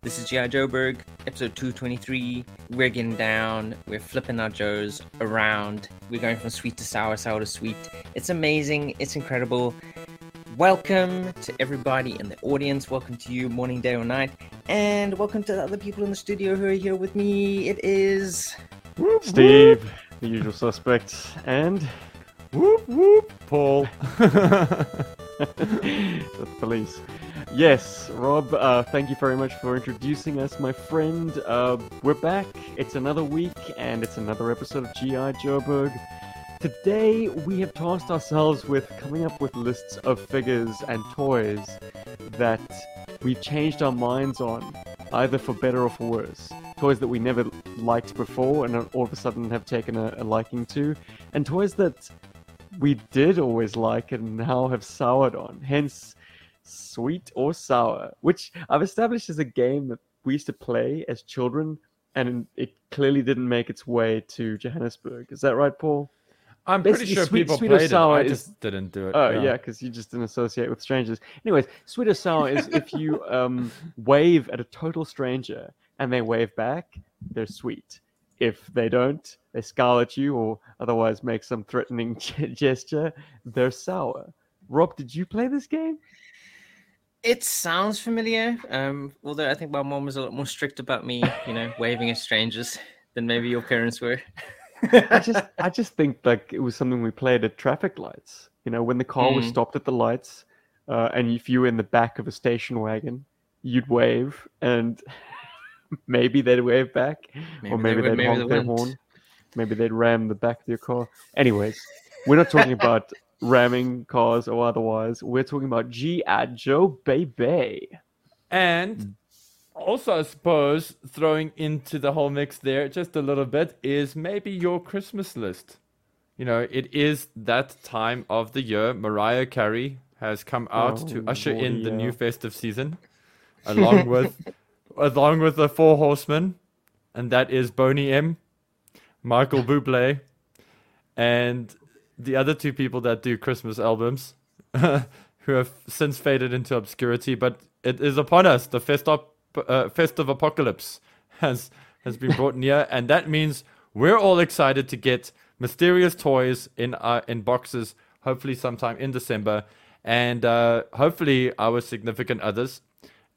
This is G.I. Joeberg, episode 223. We're getting down. We're flipping our Joes around. We're going from sweet to sour, sour to sweet. It's amazing. It's incredible. Welcome to everybody in the audience. Welcome to you, morning, day, or night. And welcome to the other people in the studio who are here with me. It is. Steve, the usual suspects, and Whoop whoop, Paul. the police. Yes, Rob, uh, thank you very much for introducing us, my friend. Uh, we're back. It's another week, and it's another episode of G.I. Joeberg. Today, we have tasked ourselves with coming up with lists of figures and toys that we've changed our minds on, either for better or for worse. Toys that we never liked before and all of a sudden have taken a, a liking to, and toys that we did always like and now have soured on. Hence, sweet or sour, which I've established as a game that we used to play as children, and it clearly didn't make its way to Johannesburg. Is that right, Paul? I'm pretty Basically, sure sweet- people sweet or played it. sour I is- just didn't do it. Oh yeah, because you just didn't associate with strangers. Anyways, sweet or sour is if you um, wave at a total stranger and they wave back, they're sweet. If they don't, they scowl at you or otherwise make some threatening gesture, they're sour. Rob, did you play this game? It sounds familiar. Um, although I think my mom was a lot more strict about me, you know, waving at strangers than maybe your parents were. I just I just think like it was something we played at traffic lights. You know, when the car was Mm. stopped at the lights, uh, and if you were in the back of a station wagon, you'd wave, and maybe they'd wave back, Maybe or they maybe would, they'd maybe honk they their wouldn't. horn. Maybe they'd ram the back of your car. Anyways, we're not talking about ramming cars or otherwise. We're talking about G.I. Joe Baby. And hmm. also, I suppose throwing into the whole mix there just a little bit is maybe your Christmas list. You know, it is that time of the year. Mariah Carey has come out to Oh, usher in the Lordy, new festive season, along with along with the four horsemen, and that is Boney M, Michael Bublé, and the other two people that do Christmas albums, who have since faded into obscurity. But it is upon us. The festive, uh, festive apocalypse has has been brought near, and that means we're all excited to get mysterious toys in uh, in boxes. Hopefully, sometime in December, and uh, hopefully our significant others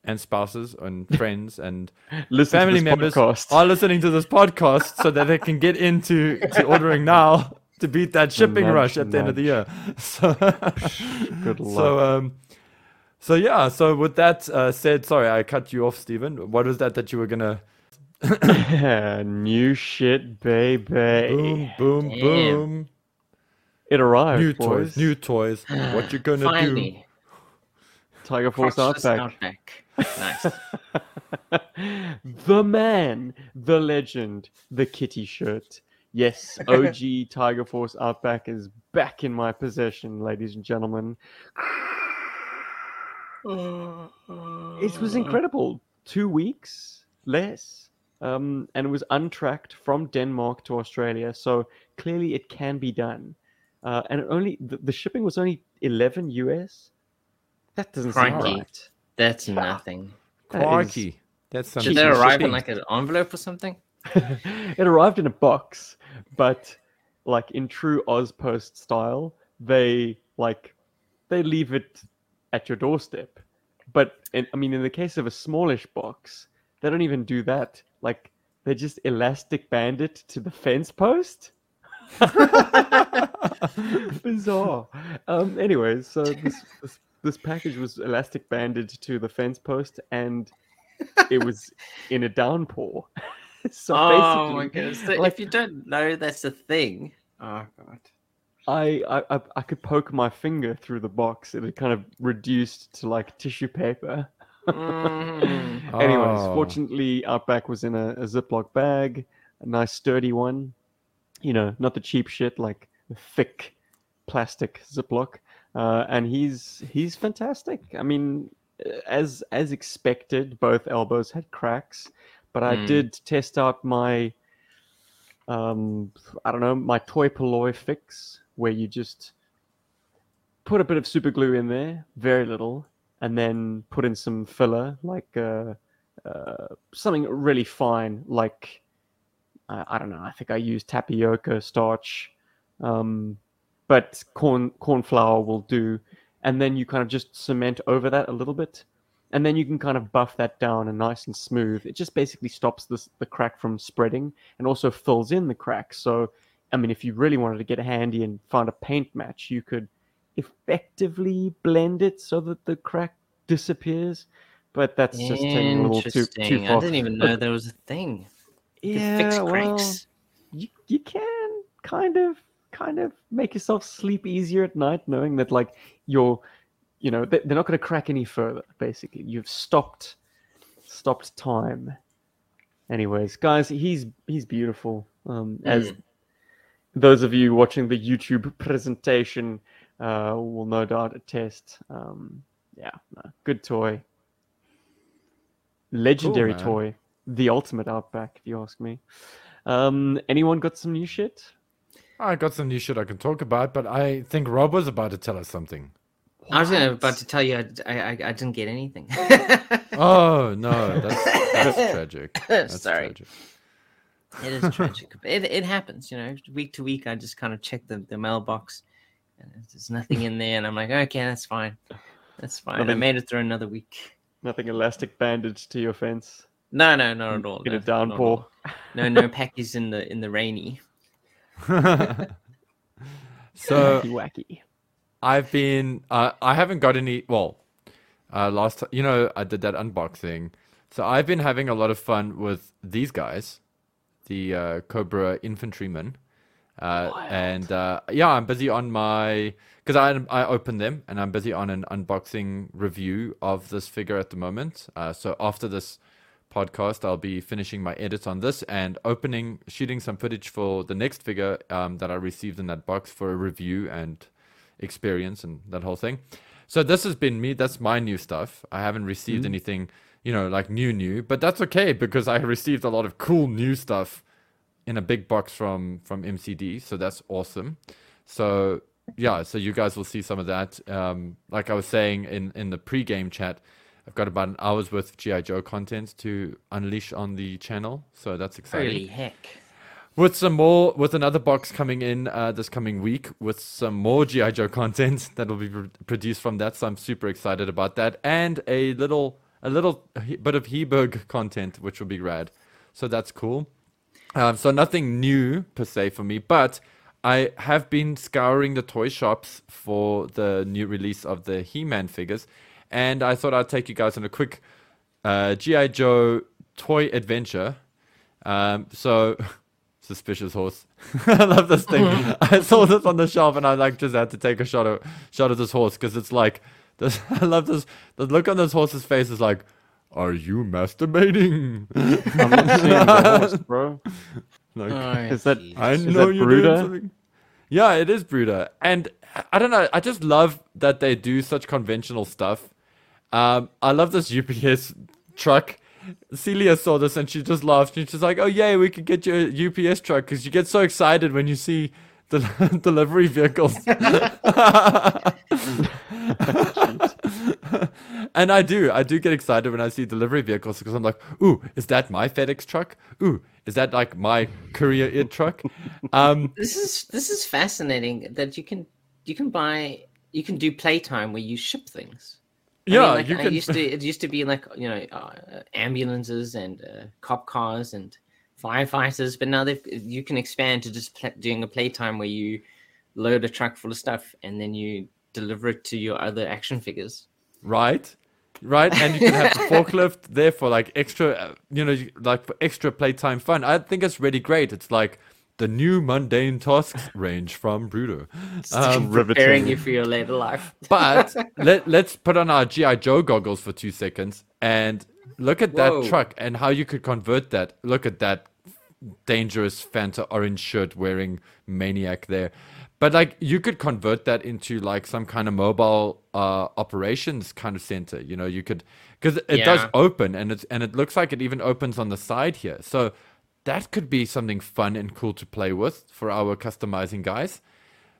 and spouses and friends and Listen family members podcast. are listening to this podcast so that they can get into to ordering now to beat that shipping Nudge, rush at the end of the year. So, Good luck. so um, so yeah. So with that uh, said, sorry I cut you off, Stephen. What was that that you were gonna New shit, baby. boom, boom, Damn. boom? It arrived. New boys. toys, new toys. What you gonna do? Finally, Tiger Force Crotchless Outback. Outback. Nice. the man, the legend, the kitty shirt. Yes, OG Tiger Force Outback is back in my possession, ladies and gentlemen. It was incredible. Two weeks less. Um, and it was untracked from Denmark to Australia, so clearly it can be done. Uh, and it only the, the shipping was only 11 US. That doesn't seem Crikey. right. That's nothing. That is- Crikey. That's some Did Jesus, that arrive in like an envelope or something? it arrived in a box, but like in true AusPost style, they like they leave it at your doorstep. But in, I mean, in the case of a smallish box, they don't even do that. Like they just elastic band it to the fence post. Bizarre. Um. Anyways, so this, this this package was elastic banded to the fence post, and it was in a downpour. so oh my goodness! So like- if you don't know that's a thing, oh god. I, I I- I could poke my finger through the box. It had kind of reduced to like tissue paper. Mm. Anyways, Oh. fortunately, Outback was in a, a Ziploc bag, a nice sturdy one. You know, not the cheap shit like thick plastic Ziploc. Uh, and he's he's fantastic. I mean, uh, as as expected, both elbows had cracks, but I Mm. did test out my um, I don't know, my toy Poloi fix, where you just put a bit of super glue in there, very little, and then put in some filler, like uh, uh, something really fine, like I, I don't know. I think I used tapioca starch, um, but corn corn flour will do. And then you kind of just cement over that a little bit, and then you can kind of buff that down and nice and smooth. It just basically stops this, the crack from spreading and also fills in the crack. So, I mean, if you really wanted to get handy and find a paint match, you could effectively blend it so that the crack disappears. But that's just taking a little too too far. I didn't even know there was a thing. You could fix Yeah, well, you you can kind of kind of make yourself sleep easier at night knowing that like you're you know they- they're not going to crack any further basically. You've stopped stopped time. Anyways guys he's he's beautiful. Um as those of you watching the youtube presentation uh will no doubt attest um yeah no, good toy. Legendary man. toy. The ultimate outback if you ask me. Um anyone got some new shit I got some new shit I can talk about, but I think Rob was about to tell us something. I was gonna, about to tell you I, I, I, I didn't get anything. Oh no, that's that's tragic. That's Sorry. tragic. It is tragic. it, it happens, you know. Week to week, I just kind of check the, the mailbox, and there's nothing in there, and I'm like, okay, that's fine, that's fine. I made it through another week. nothing elastic bandage to your fence No, no, not at all. in no, a not at all. downpour No, no packies in the in the rainy. so wacky wacky I've been uh, I haven't got any well uh, last time you know I did that unboxing. So I've been having a lot of fun with these guys, the uh, Cobra infantrymen. Uh, and uh, yeah, I'm busy on my because I I opened them and I'm busy on an unboxing review of this figure at the moment. Uh, so after this podcast, I'll be finishing my edits on this and opening, shooting some footage for the next figure um, that I received in that box for a review and experience and that whole thing. So this has been me. That's my new stuff. I haven't received anything, you know, like new new, but that's okay because I received a lot of cool new stuff in a big box from from MCD. So that's awesome. So yeah, so you guys will see some of that. Um, like I was saying in in the pre-game chat, I've got about an hour's worth of GI Joe content to unleash on the channel. So that's exciting Holy heck! with some more with another box coming in uh, this coming week with some more gi joe content that will be pr- produced from that so i'm super excited about that and a little a little bit of heberg content which will be rad so that's cool um, so nothing new per se for me but i have been scouring the toy shops for the new release of the he-man figures and i thought i'd take you guys on a quick uh, gi joe toy adventure um, so suspicious horse. I love this thing. I saw this on the shelf and I like just had to take a shot of shot of this horse because it's like this. I love this. The look on this horse's face is like, "Are you masturbating?" i'm not seeing the horse bro like, Oh, Is that- jeez. I Is know that you're Bruder? doing something. Yeah, it is Bruder, and I don't know. I just love that they do such conventional stuff. Um, I love this UPS truck. Celia saw this and she just laughed. And she's like, "Oh yay, we could get you a UPS truck because you get so excited when you see the delivery vehicles." and I do, I do get excited when I see delivery vehicles because I'm like, "Ooh, is that my FedEx truck? Ooh, is that like my courier truck?" Um, This is this is fascinating that you can you can buy you can do playtime where you ship things. I mean, yeah, like, I can. used to it used to be like you know uh, ambulances and uh, cop cars and firefighters, but now they've you can expand to just pl- doing a playtime where you load a truck full of stuff and then you deliver it to your other action figures. Right, right, and you can have the forklift there for like extra, uh, you know, like for extra playtime fun. I think it's really great. It's like the new mundane tasks range from Bruder. Um, Preparing you for your later life. but let let's put on our GI Joe goggles for two seconds and look at that truck and how you could convert that. Look at that dangerous Fanta orange shirt wearing maniac there. But like you could convert that into like some kind of mobile uh, operations kind of center. You know, you could because it does open and it's and it looks like it even opens on the side here. So that could be something fun and cool to play with for our customizing guys.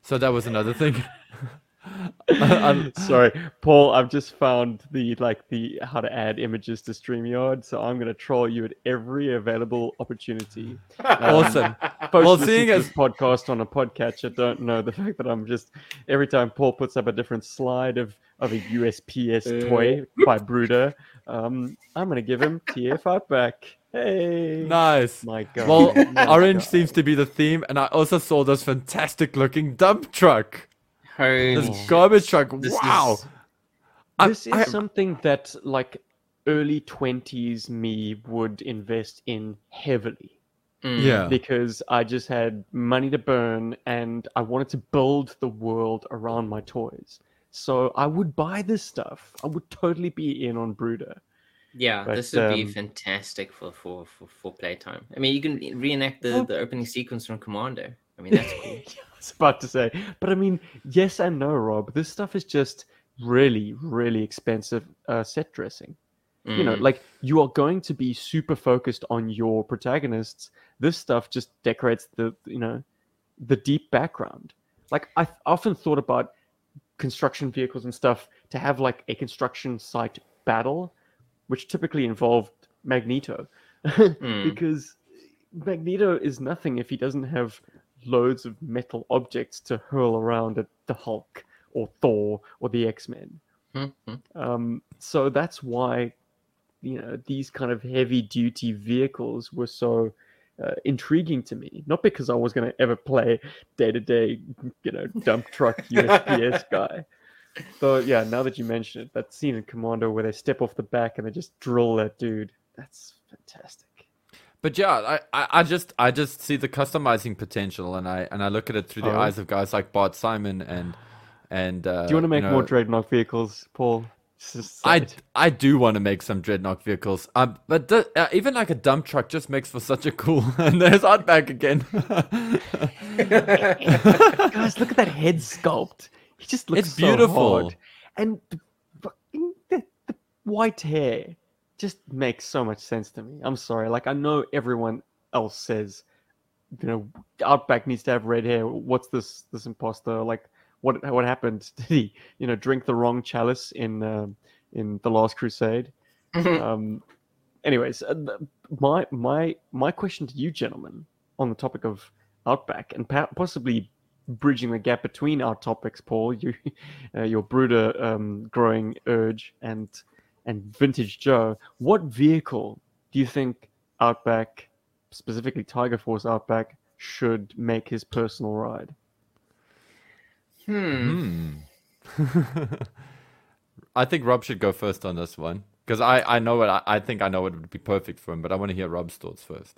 So that was another thing. I'm sorry, Paul. I've just found the like the how to add images to Streamyard, so I'm gonna troll you at every available opportunity. awesome. Folks Well, seeing as- this podcast on a podcatcher don't know the fact that I'm just every time Paul puts up a different slide of of a USPS toy by Bruder, um, I'm gonna give him TF Outback. Hey, Nice. my God. Well, my orange God. seems to be the theme, and I also saw this fantastic looking dump truck. Holy This garbage truck. This wow. is- I- This is I- something that like early 20s me would invest in heavily. Mm. Yeah. because I just had money to burn and I wanted to build the world around my toys. So I would buy this stuff. I would totally be in on Bruder. Yeah, But, this would be um, fantastic for, for, for, for playtime. I mean, you can reenact the, the opening sequence from Commando. I mean, that's cool. I was about to say, but I mean, yes and no, Rob. This stuff is just really, really expensive uh, set dressing. You know, Mm. like you are going to be super focused on your protagonists. This stuff just decorates the, you know, the deep background. Like I often thought about construction vehicles and stuff to have like a construction site battle, which typically involved Magneto, Mm. because Magneto is nothing if he doesn't have loads of metal objects to hurl around at the Hulk or Thor or the X Men. Mhm. Um, so that's why, you know, these kind of heavy duty vehicles were so uh, intriguing to me. Not because I was going to ever play day to day, you know, dump truck USPS guy. So yeah, now that you mention it, that scene in Commando where they step off the back and they just drill that dude, that's fantastic. But yeah, I, I, I just I just see the customizing potential, and I and I look at it through the Oh. eyes of guys like Bart Simon and and. Uh, Do you want to make more know, Dreadnok vehicles, Paul? I. I do want to make some dreadnok vehicles. Um, but the, uh, even like a dump truck just makes for such a cool. And there's Outback again. Guys, look at that head sculpt. He just looks It's so beautiful. And the, the, the white hair just makes so much sense to me. I'm sorry. Like, I know everyone else says, you know, Outback needs to have red hair. What's this this imposter? Like, what what happened? Did he, you know, drink the wrong chalice in um in the Last Crusade? um, anyways, uh, my my my question to you, gentlemen, on the topic of Outback and possibly bridging the gap between our topics, Paul, you, uh, your Bruder um, growing urge and and vintage Joe. What vehicle do you think Outback, specifically Tiger Force Outback, should make his personal ride? Hmm. Hmm. I think Rob should go first on this one because I, I know what I, I think I know what would be perfect for him, but I want to hear Rob's thoughts first.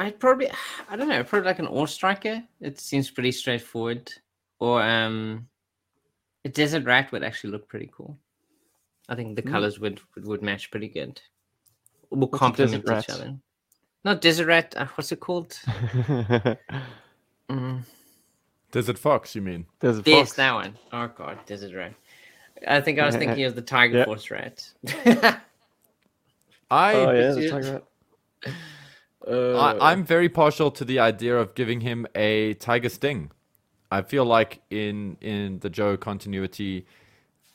I'd probably, I don't know, probably like an AWE Striker. It seems pretty straightforward. Or um, a Desert Rat would actually look pretty cool. I think the Hmm. colors would, would would match pretty good. Will What's complement Desert each Rat? other. Not Desert Rat. Uh, what's it called? Mm, Desert Fox, you mean? Desert a yes, fox. that one. Oh god, Desert Rat. I think I was thinking of the Tiger yeah. Force Rat. I, Oh yeah, the. Tiger Rat. Uh, I I'm very partial to the idea of giving him a Tiger Sting. I feel like in in the Joe continuity,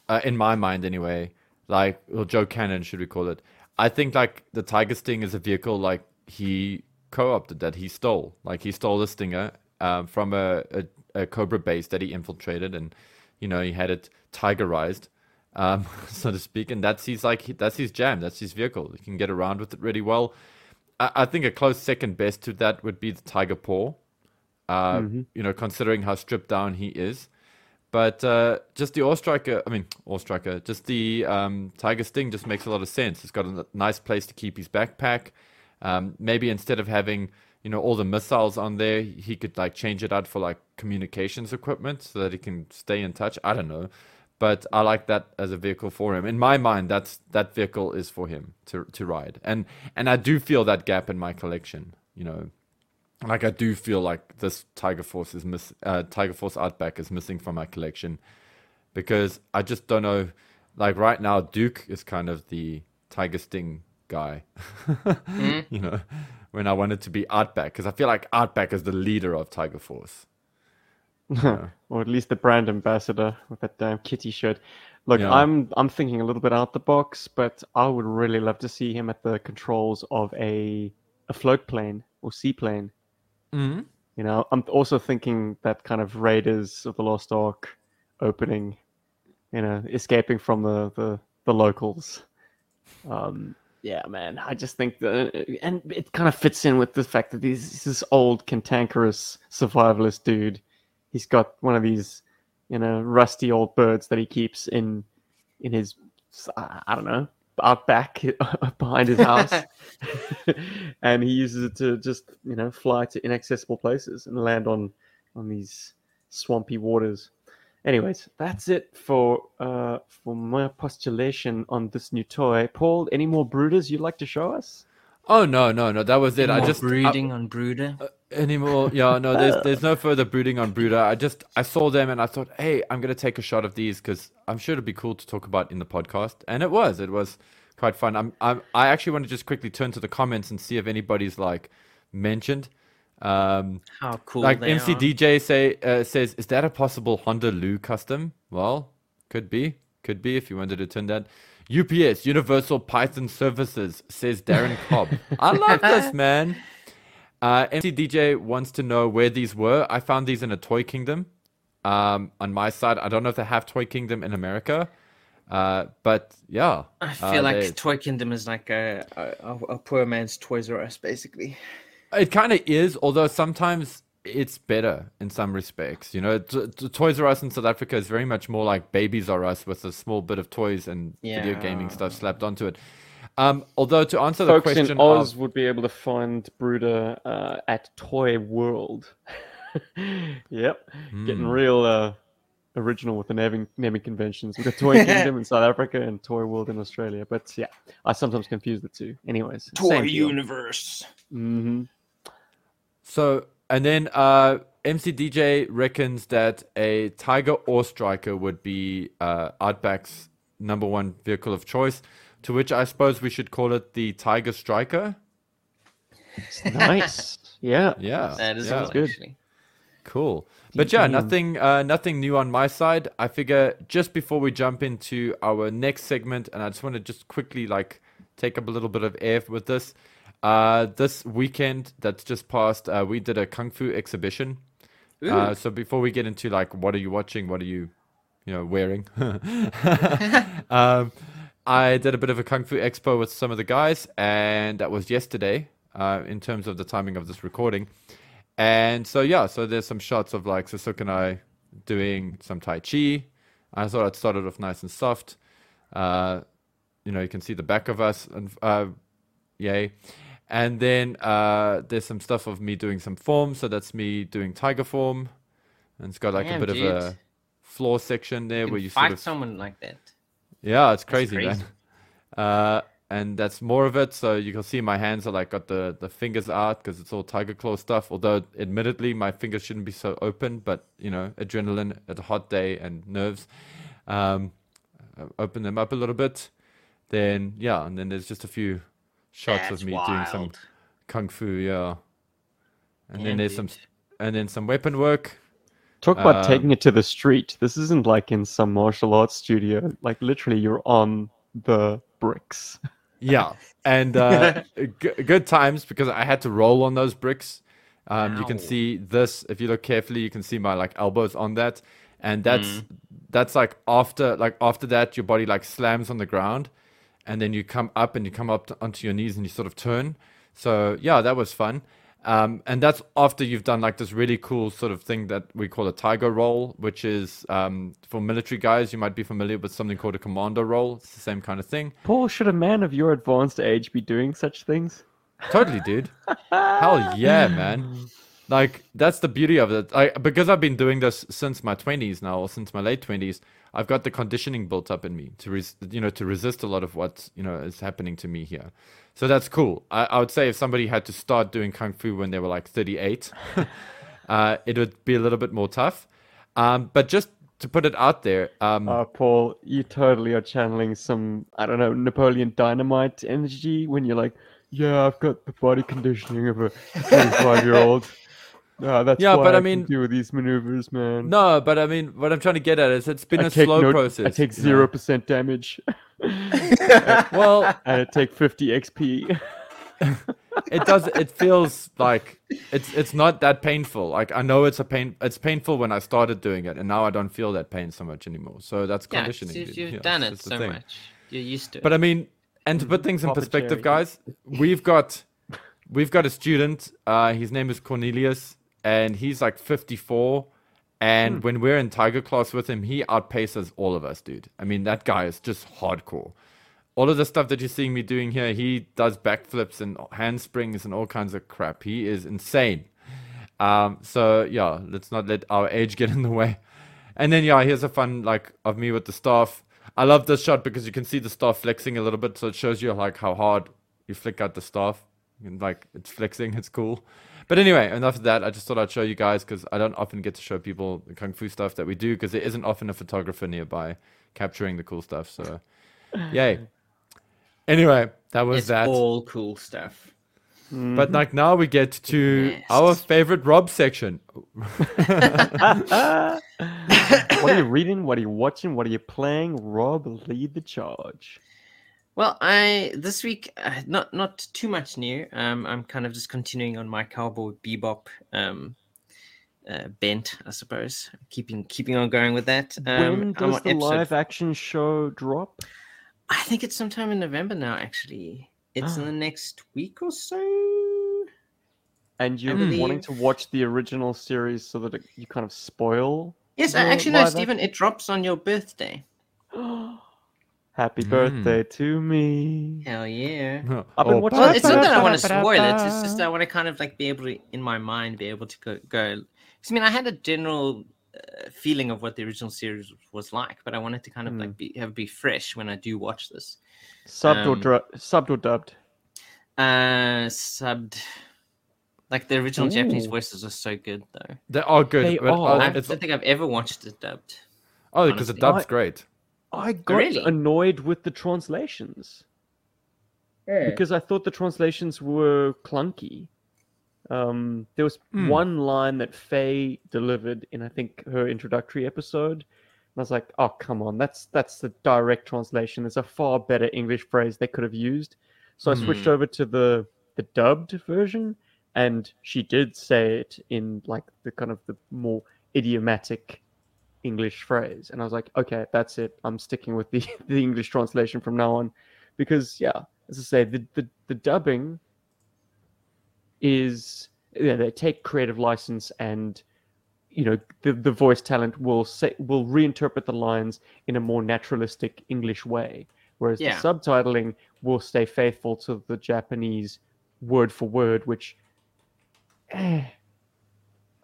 uh, in my mind anyway, like or Joe canon should we call it? I think like the Tiger Sting is a vehicle like he co-opted that he stole, like he stole the Stinger um, from a, a a Cobra base that he infiltrated, and you know he had it tigerized, um, so to speak, and that's his like that's his jam, that's his vehicle. He can get around with it really well. I, I think a close second best to that would be the Tiger Paw. Uh, You know, considering how stripped down he is. But uh, just the AWE Striker, I mean, AWE Striker, just the um, Tiger Sting just makes a lot of sense. He's got a nice place to keep his backpack. Um, maybe instead of having, you know, all the missiles on there, he could like change it out for like communications equipment so that he can stay in touch. I don't know. But I like that as a vehicle for him. In my mind, that's that vehicle is for him to to ride. And and I do feel that gap in my collection, you know, like I do feel like this Tiger Force is miss uh, Tiger Force Outback is missing from my collection because I just don't know. Like right now, Duke is kind of the Tiger Sting guy. Mm. you know, when I wanted to be Outback, because I feel like Outback is the leader of Tiger Force. Yeah. or at least the brand ambassador with that damn kitty shirt. Look, Yeah. I'm I'm thinking a little bit out the box, but I would really love to see him at the controls of a a float plane or seaplane. Mm-hmm. You know, I'm also thinking that kind of Raiders of the Lost Ark opening, you know, escaping from the the, the locals. Um, yeah, man, I just think that, and it kind of fits in with the fact that he's, he's this old, cantankerous survivalist dude. He's got one of these, you know, rusty old birds that he keeps in in his, I don't know, out back behind his house. And he uses it to just you know fly to inaccessible places and land on on these swampy waters. Anyways that's it for uh for my postulation on this new toy. Paul any more Bruders you'd like to show us Oh no, no, no! That was it. I More just I- brooding on Bruder. anymore. Yeah, no, there's there's no further brooding on Bruder. I just I saw them and I thought, hey, I'm gonna take a shot of these because I'm sure it'd be cool to talk about in the podcast, and it was. It was quite fun. I'm, I'm I actually want to just quickly turn to the comments and see if anybody's like mentioned. Um, How cool like MC are. DJ say uh, says, is that a possible Honda Lu custom? Well, could be, could be if you wanted to turn that. UPS Universal Python Services says Darren Cobb. I love this man. Uh, MC DJ wants to know where these were. I found these in a Toy Kingdom. Um, on my side, I don't know if they have Toy Kingdom in America, uh, but yeah, I uh, feel like they- Toy Kingdom is like a, a a- a poor man's Toys R Us, basically. It kind of is, although sometimes it's better in some respects. You know, t- t- Toys R Us in South Africa is very much more like Babies R Us with a small bit of toys and video gaming stuff slapped onto it. Um, although to answer the folks question, in oz of, would be able to find Bruder uh, at toy world yep getting Hmm. real uh original with the naming naming conventions we've got toy kingdom in south africa and toy world in australia but yeah i sometimes confuse the two anyways Toy Universe. hmm so and then uh, MC DJ reckons that a Tiger AWE Striker would be uh, Outback's number one vehicle of choice. To which I suppose we should call it the Tiger Striker. nice yeah Yeah, That is yeah. cool, good. actually. Cool. But yeah, nothing uh, nothing new on my side. I figure just before we jump into our next segment, and I just want to just quickly like take up a little bit of air with this. Uh, this weekend that's just passed, uh, we did a kung fu exhibition. Uh, so before we get into like what are you watching, what are you, you know, wearing, um, I did a bit of a kung fu expo with some of the guys, and that was yesterday. Uh, in terms of the timing of this recording, and so yeah, so there's some shots of like Sasuke and I doing some Tai Chi. I thought I'd start it off nice and soft. Uh, you know, you can see the back of us and uh, yay. And then uh, there's some stuff of me doing some form. So that's me doing tiger form. And it's got like Damn, a bit dude. of a floor section there You where you fight sort of someone like that. yeah, it's crazy, crazy. man. Uh, and that's more of it. So you can see my hands are like got the, the fingers out because it's all tiger claw stuff. Although, admittedly, my fingers shouldn't be so open, but you know, adrenaline at a hot day and nerves, um, open them up a little bit. Then yeah, and then there's just a few shots That's of me doing some kung fu, yeah. And then Damn, there's some, and then some weapon work. talk about Uh, taking it to the street this isn't like in some martial arts studio like literally you're on the bricks Yeah, and uh, g- good times because I had to roll on those bricks. Um, you can see this if you look carefully. You can see my like elbows on that, and that's Mm. that's like after like after that your body like slams on the ground, and then you come up and you come up to, onto your knees and you sort of turn. So yeah, that was fun. Um, and that's after you've done like this really cool sort of thing that we call a tiger roll, which is um, for military guys. You might be familiar with something called a commando roll. It's the same kind of thing. paul should a man of your advanced age be doing such things Totally, dude. Hell yeah, man. Like that's the beauty of it. I because I've been doing this since my twenties now, or since my late twenties. I've got the conditioning built up in me to res- you know to resist a lot of what you know is happening to me here. So that's cool. I, I would say if somebody had to start doing kung fu when they were like thirty eight, uh, it would be a little bit more tough. Um, but just to put it out there. Um, Uh, Paul, you totally are channeling some, I don't know, Napoleon Dynamite energy when you're like, yeah, I've got the body conditioning of a 25 year old. Uh, that's Yeah, why but I can mean- do these maneuvers, man. no, but I mean, what I'm trying to get at is it's been I a slow no- process. I take you know? zero percent damage, Well, and I take 50 XP. it does. It feels like it's it's not that painful. Like I know it's a pain. It's painful when I started doing it, and now I don't feel that pain so much anymore. So that's Yeah, conditioning. you've, you've Yeah, done it so thing. much. You're used to it. But I mean, and to put things in Papa perspective, Cherry. guys, we've got we've got a student. Uh, his name is Cornelius, and he's like 54. And when we're in Tiger class with him, he outpaces all of us, dude. I mean, that guy is just hardcore. All of the stuff that you're seeing me doing here, he does backflips and handsprings and all kinds of crap. He is insane. Um, so yeah, let's not let our age get in the way. And then yeah, here's a fun like of me with the staff. I love this shot because you can see the staff flexing a little bit, so it shows you like how hard you flick out the staff. And like it's flexing, it's cool. But anyway, enough of that. I just thought I'd show you guys because I don't often get to show people the kung fu stuff that we do because there isn't often a photographer nearby capturing the cool stuff. So, yay. Anyway, that was it's that. all cool stuff. But like now we get to our favorite Rob section. what are you reading? What are you watching? What are you playing? Rob, lead the charge. Well, I this week uh, not not too much new. Um, I'm kind of just continuing on my cowboy bebop um, uh, bent, I suppose. Keeping keeping on going with that. Um, when does the episode- live action show drop? I think it's sometime in November now. Actually, it's in Ah. the next week or so. And you're believe- wanting to watch the original series so that it, you kind of spoil? Yes, actually, no, Stephen. It drops on your birthday. Happy Mm. birthday to me. Hell yeah. I've been Oh, watching Well, it's not that I want to spoil it. It's just I want to kind of like be able to, in my mind, be able to go. go. 'cause, I mean, I had a general uh, feeling of what the original series was like, but I wanted to kind of Hmm. like be have be fresh when I do watch this. Subbed or um, dru- subbed or dubbed? Uh, subbed. Like the original Japanese voices are so good, though. They are good. They but, uh, are. I it's, don't think I've ever watched it dubbed. oh, because the honestly. dub's I- great. I got really? annoyed with the translations because I thought the translations were clunky. Um, there was Hmm. one line that Faye delivered in I think her introductory episode, and I was like, "Oh, come on, that's that's the direct translation. There's a far better English phrase they could have used." So I switched Hmm. over to the the dubbed version, and she did say it in like the kind of the more idiomatic English phrase, and I was like, "Okay, that's it. I'm sticking with the the English translation from now on," because yeah, as I say, the the, the dubbing is yeah, they take creative license and you know the the voice talent will say will reinterpret the lines in a more naturalistic English way, whereas Yeah. the subtitling will stay faithful to the Japanese word for word, which eh,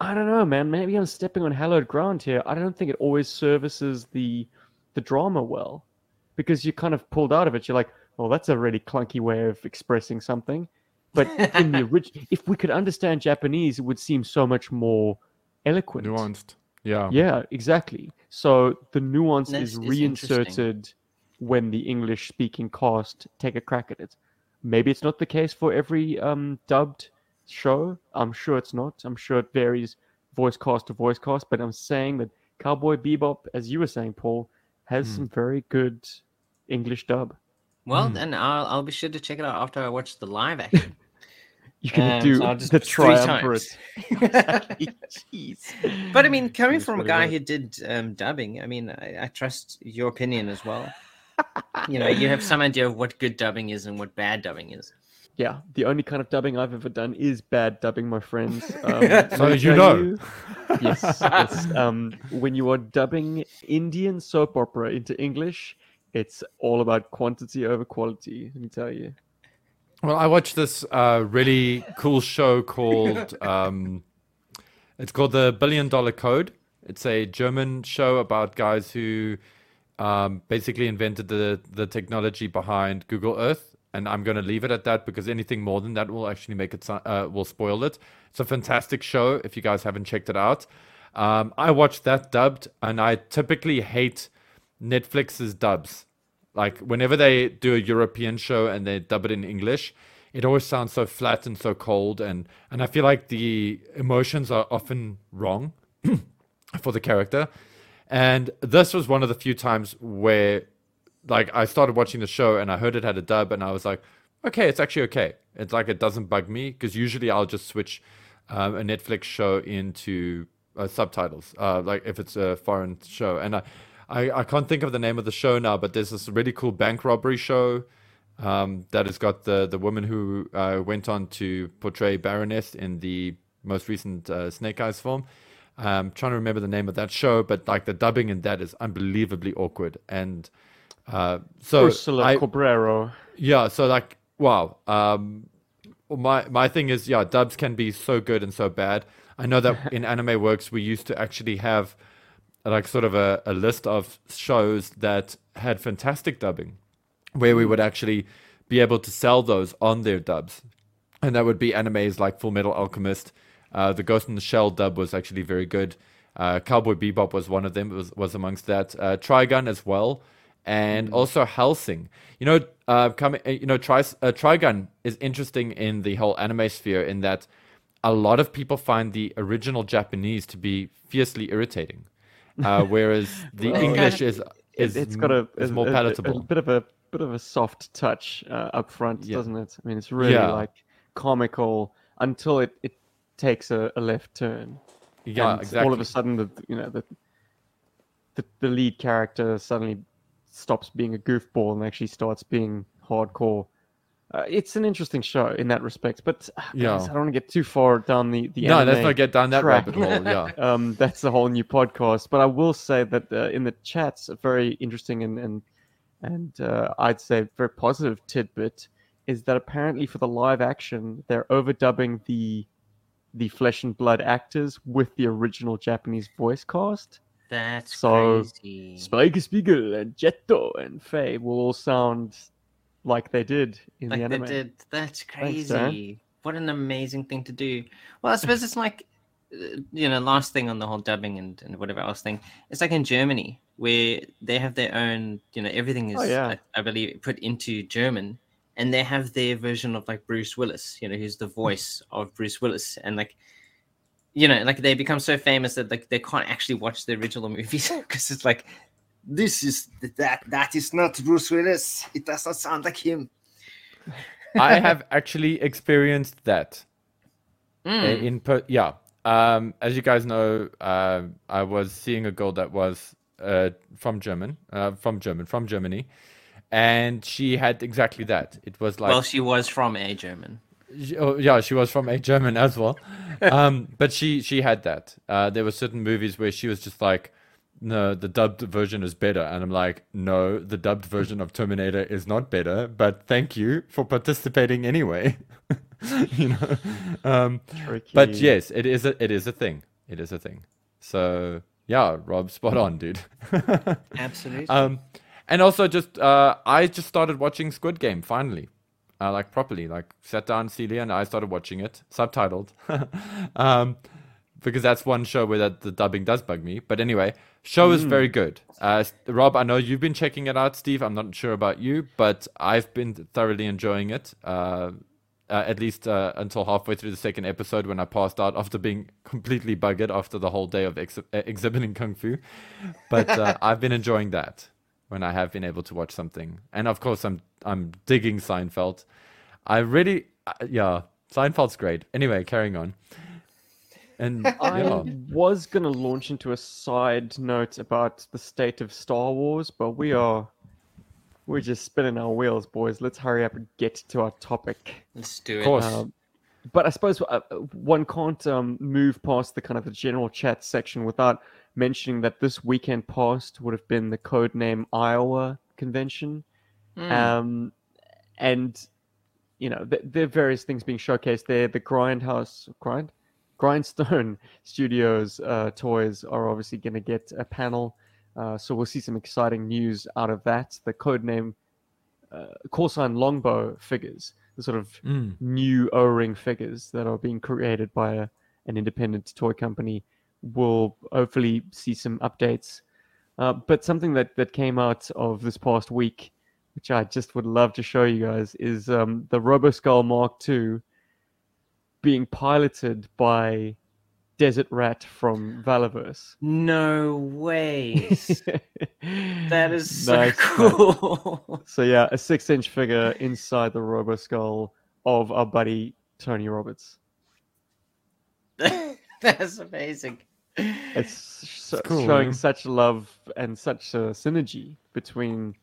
I don't know, man. Maybe I'm stepping on hallowed ground here. I don't think it always services the the drama well because you're kind of pulled out of it. You're like, oh, that's a really clunky way of expressing something. But in the original, if we could understand Japanese, it would seem so much more eloquent. Nuanced. Yeah. Yeah, exactly. So the nuance This is is reinserted when the English speaking cast take a crack at it. Maybe it's not the case for every um, dubbed show. I'm sure it's not. I'm sure it varies voice cast to voice cast, but I'm saying that Cowboy Bebop, as you were saying, Paul, has Hmm. some very good English dub. Well, Hmm. then I'll I'll be sure to check it out after I watch the live action. You can Um, do so I'll just the watch three triumvirate. Exactly. Jeez. But I mean, coming from a guy who did um, dubbing, I mean, I, I trust your opinion as well. you know, you have some idea of what good dubbing is and what bad dubbing is. Yeah, the only kind of dubbing I've ever done is bad dubbing, my friends. Um, So let you tell know. yes, yes. Um, when you are dubbing Indian soap opera into English, it's all about quantity over quality. Let me tell you. Well, I watched this uh, really cool show called um, it's called the Billion Dollar Code. It's a German show about guys who um, basically invented the the technology behind Google Earth. And I'm going to leave it at that because anything more than that will actually make it uh, will spoil it. It's a fantastic show if you guys haven't checked it out. Um, I watched that dubbed, and I typically hate Netflix's dubs. Like whenever they do a European show and they dub it in English, it always sounds so flat and so cold, and and I feel like the emotions are often wrong for the character. And this was one of the few times where, like, I started watching the show and I heard it had a dub, and I was like, okay, it's actually okay. It's like it doesn't bug me because usually I'll just switch um, a Netflix show into uh, subtitles, uh, like if it's a foreign show. And I, I, I can't think of the name of the show now, but there's this really cool bank robbery show um, that has got the the woman who uh, went on to portray Baroness in the most recent uh, Snake Eyes film. I'm trying to remember the name of that show, but like the dubbing in that is unbelievably awkward. And uh, so Ursula I, Corberó. yeah, so like wow. Um, my my thing is yeah, dubs can be so good and so bad. I know that in Anime Works we used to actually have like sort of a, a list of shows that had fantastic dubbing, where we would actually be able to sell those on their dubs, and that would be animes like Full Metal Alchemist. Uh, the Ghost in the Shell dub was actually very good. Uh, Cowboy Bebop was one of them. Was was amongst that. Uh, Trigun as well, and also Hellsing. You know, uh, coming. You know, Tri- uh, Trigun is interesting in the whole anime sphere in that a lot of people find the original Japanese to be fiercely irritating, uh, whereas the Well, English yeah. is It, is it's got a, is a- more a- a- palatable. A, bit of a bit of a soft touch uh, up front, Yeah. doesn't it? I mean, it's really Yeah. like comical until it, it takes a, a left turn. yeah, and exactly. all of a sudden the you know the, the the lead character suddenly stops being a goofball and actually starts being hardcore. Uh, it's an interesting show in that respect, but uh, Yeah. I don't want to get too far down the the no, let's not get down that track. rabbit hole. Yeah, um, that's a whole new podcast. But I will say that uh, in the chats, a very interesting and and and uh, I'd say very positive tidbit is that apparently for the live action, they're overdubbing the the flesh and blood actors with the original Japanese voice cast. That's So, crazy. Spike Spiegel and Jetto and Faye will all sound like they did in like the they anime. did. That's Thanks, crazy. what an amazing thing to do. Well, I suppose it's like, uh, you know, last thing on the whole dubbing and, and whatever else thing. It's like in Germany where they have their own, you know, everything is, Oh, yeah. I, I believe, put into German. And they have their version of like Bruce Willis, you know, who's the voice of Bruce Willis. And like, you know, like they become so famous that like they can't actually watch the original movies because it's like, this is that that is not Bruce Willis. It does not sound like him. I have actually experienced that. Mm. in per- yeah um as you guys know uh, i was seeing a girl that was uh from german uh from german from germany and she had exactly that it was like well, she was from a German. She- oh, yeah she was from a german as well um but she she had that uh there were certain movies where she was just like no the dubbed version is better and i'm like no the dubbed version of terminator is not better but thank you for participating anyway you know um but yes, it is a it is a thing. It is a thing. So yeah, Rob, spot on, dude. Absolutely. um, and also just uh, I just started watching Squid Game finally, uh, like properly. Like sat down, Celia and I started watching it, subtitled, um, because that's one show where that the dubbing does bug me. But anyway, show is very good. Uh, Rob, I know you've been checking it out. Steve, I'm not sure about you, but I've been thoroughly enjoying it. Uh, uh, at least uh, until halfway through the second episode when I passed out after being completely buggered after the whole day of ex- uh, exhibiting kung fu. But uh, I've been enjoying that when I have been able to watch something, and of course I'm I'm digging Seinfeld. I really, uh, yeah, Seinfeld's great. Anyway, carrying on. And I yeah, was gonna launch into a side note about the state of Star Wars, but we are we're just spinning our wheels, boys. Let's hurry up and get to our topic. Let's do it. of it. course. Um, but I suppose uh, one can't um, move past the kind of the general chat section without mentioning that this weekend past would have been the code name Iowa convention, Mm. um, and you know th- there are various things being showcased there. The Grindhouse grind Grindstone Studios uh, toys are obviously going to get a panel, uh, so we'll see some exciting news out of that. The codename uh, call sign Longbow figures, the sort of Mm. new O-ring figures that are being created by a, an independent toy company we'll hopefully see some updates. Uh, but something that, that came out of this past week, which I just would love to show you guys, is um, the RoboSkull Mark II being piloted by Desert Rat from Valaverse. No way. that is so Nice, cool. So yeah, a six-inch figure inside the RoboSkull of our buddy Tony Roberts. That's amazing. It's so, cool, showing man. such love and such a synergy between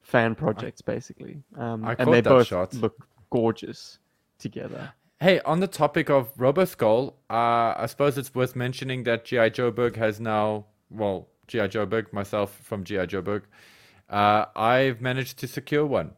fan projects, basically. Um, I and they that both shot. look gorgeous together. Hey, on the topic of RoboSkull, uh, I suppose it's worth mentioning that GI Joburg has now, well, GI Joburg, myself from GI Joburg, uh, I've managed to secure one,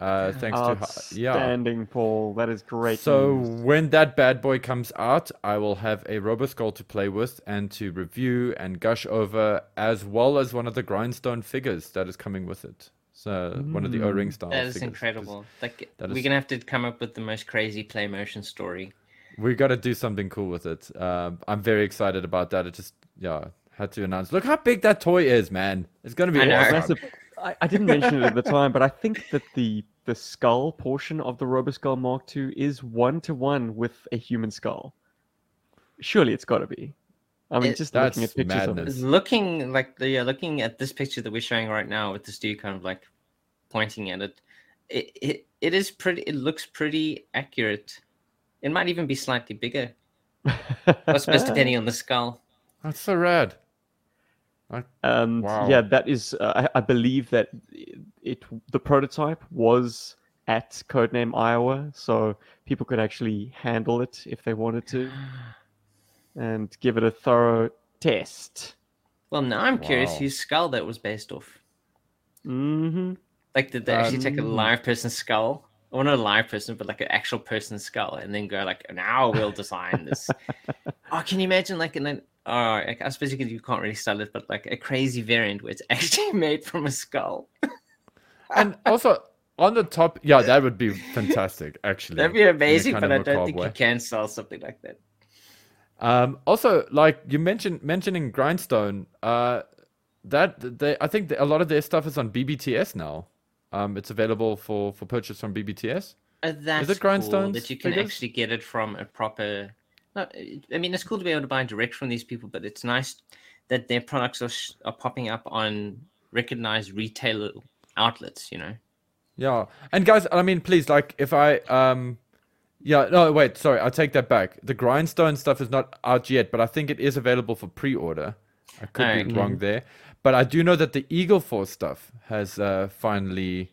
uh, thanks to Hi- yeah. Outstanding, Paul. That is great. So news. when that bad boy comes out, I will have a RoboSkull to play with and to review and gush over, as well as one of the grindstone figures that is coming with it. So one of the O-ring style. That is figures, 'cause incredible. Like that we're is- gonna have to come up with the most crazy play motion story. We got to do something cool with it. Um, I'm very excited about that. It just yeah had to announce. Look how big that toy is, man. It's gonna be I know. awesome. Massive- I, I didn't mention it at the time, but I think that the the skull portion of the RoboSkull Mark II is one to one with a human skull. Surely it's got to be. I mean, It- just looking at pictures of it. Looking like the yeah, looking at this picture that we're showing right now with this dude kind of like pointing at it. It it, it is pretty. It looks pretty accurate. It might even be slightly bigger. I suppose depending on the skull. That's so rad. And Wow. yeah, that is. Uh, I, I believe that it, it the prototype was at Codename Iowa, so people could actually handle it if they wanted to, and give it a thorough test. Well, now I'm curious Wow. whose skull that was based off. hmm Like, did they actually take a Um, live person's skull? Or not a live person, but like an actual person's skull, and then go like, now we'll design this. oh, can you imagine like an? Oh, I I suppose you, can, you can't really sell it, but like a crazy variant where it's actually made from a skull. And also on the top, yeah, that would be fantastic. Actually, That'd be amazing, but I don't think way. you can sell something like that. Um, also, like you mentioned, mentioning Grindstone, uh, that they, I think a lot of their stuff is on BBTS now. Um, it's available for for purchase from BBTS. Uh, that's cool that you can figures? actually get it from a proper. I mean, it's cool to be able to buy direct from these people, but it's nice that their products are sh- are popping up on recognized retail outlets. You know, Yeah, and guys, I mean, please, like, if I, um, yeah, no, wait, sorry, I take that back. The Grindstone stuff is not out yet, but I think it is available for pre-order. I could be wrong there, but I do know that the Eagle Force stuff has uh, finally,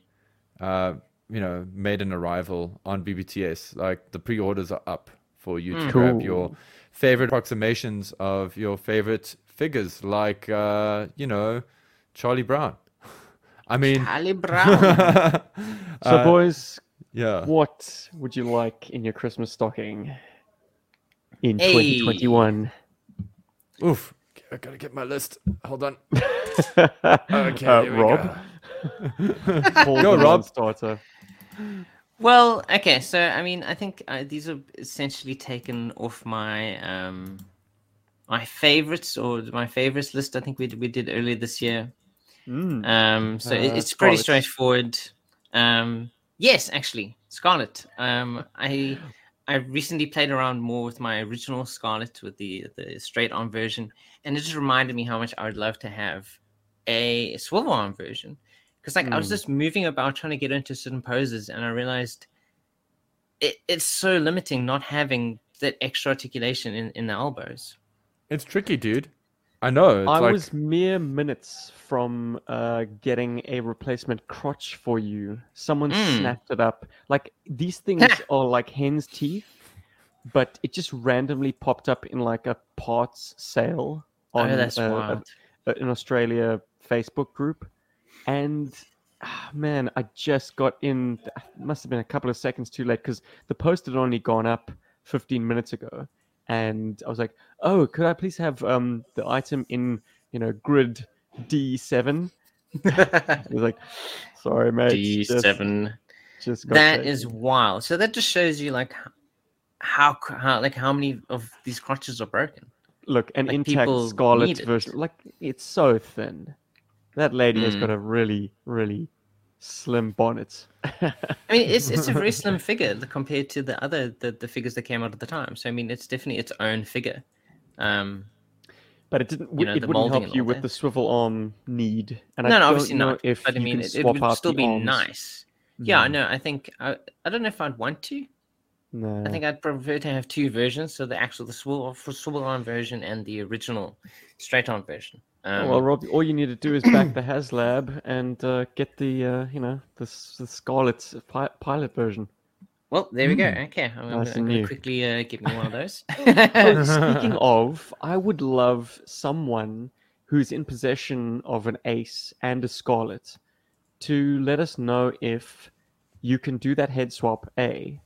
uh, you know, made an arrival on BBTS. Like the pre-orders are up for you to grab your favorite approximations of your favorite figures, like, uh, you know, Charlie Brown. I mean, Ali Brown. So, uh, boys, yeah. what would you like in your Christmas stocking in Hey. 2021? Oof. I gotta get my list. Hold on. okay, Okay, here we Rob. Paul Go, the Rob. non-starter. Well, okay, so I mean, I think uh, these are essentially taken off my um my favorites or my favorites list. I think we we did earlier this year. Mm. Um, so it- Uh, it's pretty straightforward. Um, yes, actually, Scarlett. Um, I I recently played around more with my original Scarlett with the the straight arm version, and it just reminded me how much I would love to have a swivel arm version. Because like I was Mm. just moving about trying to get into certain poses, and I realized it, it's so limiting not having that extra articulation in, in the elbows. It's tricky, dude. I know. It's I like, was mere minutes from uh, getting a replacement crotch for you. Someone Mm. snapped it up. Like these things are like hen's teeth, but it just randomly popped up in like a parts sale on oh, that's uh, a- a- an Australia Facebook group, and ah, man, I just got in. Must have been a couple of seconds too late because the post had only gone up 15 minutes ago, and I was like, "Oh, could I please have um the item in you know grid D7?" I was like, "Sorry, mate, D7. Just, got That taken." is wild. So that just shows you like how how like how many of these crotches are broken. look, an Like, intact Scarlett version, like it's so thin. That lady has Mm. got a really, really slim bonnet. I mean, it's it's a very slim figure compared to the other the, the figures that came out at the time. So I mean, it's definitely its own figure. Um, But it didn't. You know, it wouldn't help you with that. the swivel arm need. And no, I no, obviously not. if But I mean, it, it would still be arms. nice. Yeah, No. no, I think I, I don't know if I'd want to. No. I think I'd prefer to have two versions, so the actual the swivel swivel arm version and the original straight arm version. Um, well, Rob, all you need to do is back the HasLab and uh, get the, uh, you know, the, the Scarlett pi- pilot version. well, there we go. Okay, I'm, Nice going to quickly uh, get me one of those. Oh, speaking of, I would love someone who's in possession of an ace and a Scarlett to let us know if you can do that head swap, A,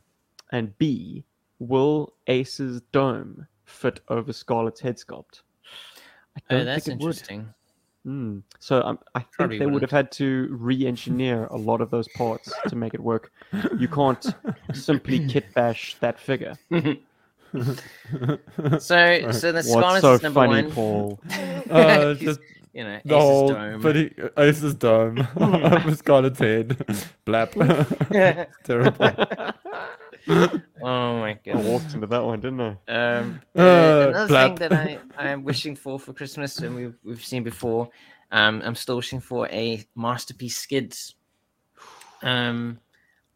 and B, will Ace's dome fit over Scarlett's head sculpt? I oh, don't that's think it would. interesting. Mm. So um, I think Probably they would have wouldn't. had to re-engineer a lot of those parts to make it work. You can't simply kit bash that figure. So, so the What's Scarlett so is number funny, one. Paul? Uh, He's, just you know, the Ace's whole, dome. but he, Ace's dome with Scarlett's head. Blap. Terrible. Oh my god! I walked into that one, didn't I? Um, Uh, another blap. thing that I I am wishing for for Christmas, and we've we've seen before. Um, I'm still wishing for a masterpiece skids. Um,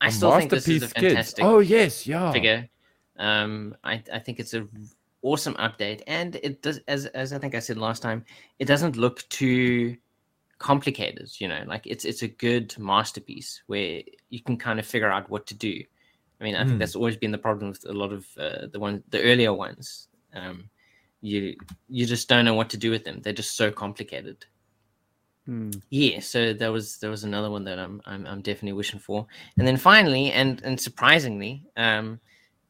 I A still think this is a masterpiece kids. fantastic Oh yes, yeah. figure. Um, I I think it's a awesome update, and it does as as I think I said last time, it doesn't look too complicated. You know, like it's it's a good masterpiece where you can kind of figure out what to do. I mean, I think Mm. that's always been the problem with a lot of uh, the one the earlier ones. Um, you you just don't know what to do with them. They're just so complicated. Hmm. Yeah, so there was there was another one that I'm I'm, I'm definitely wishing for, and then finally and and surprisingly, um,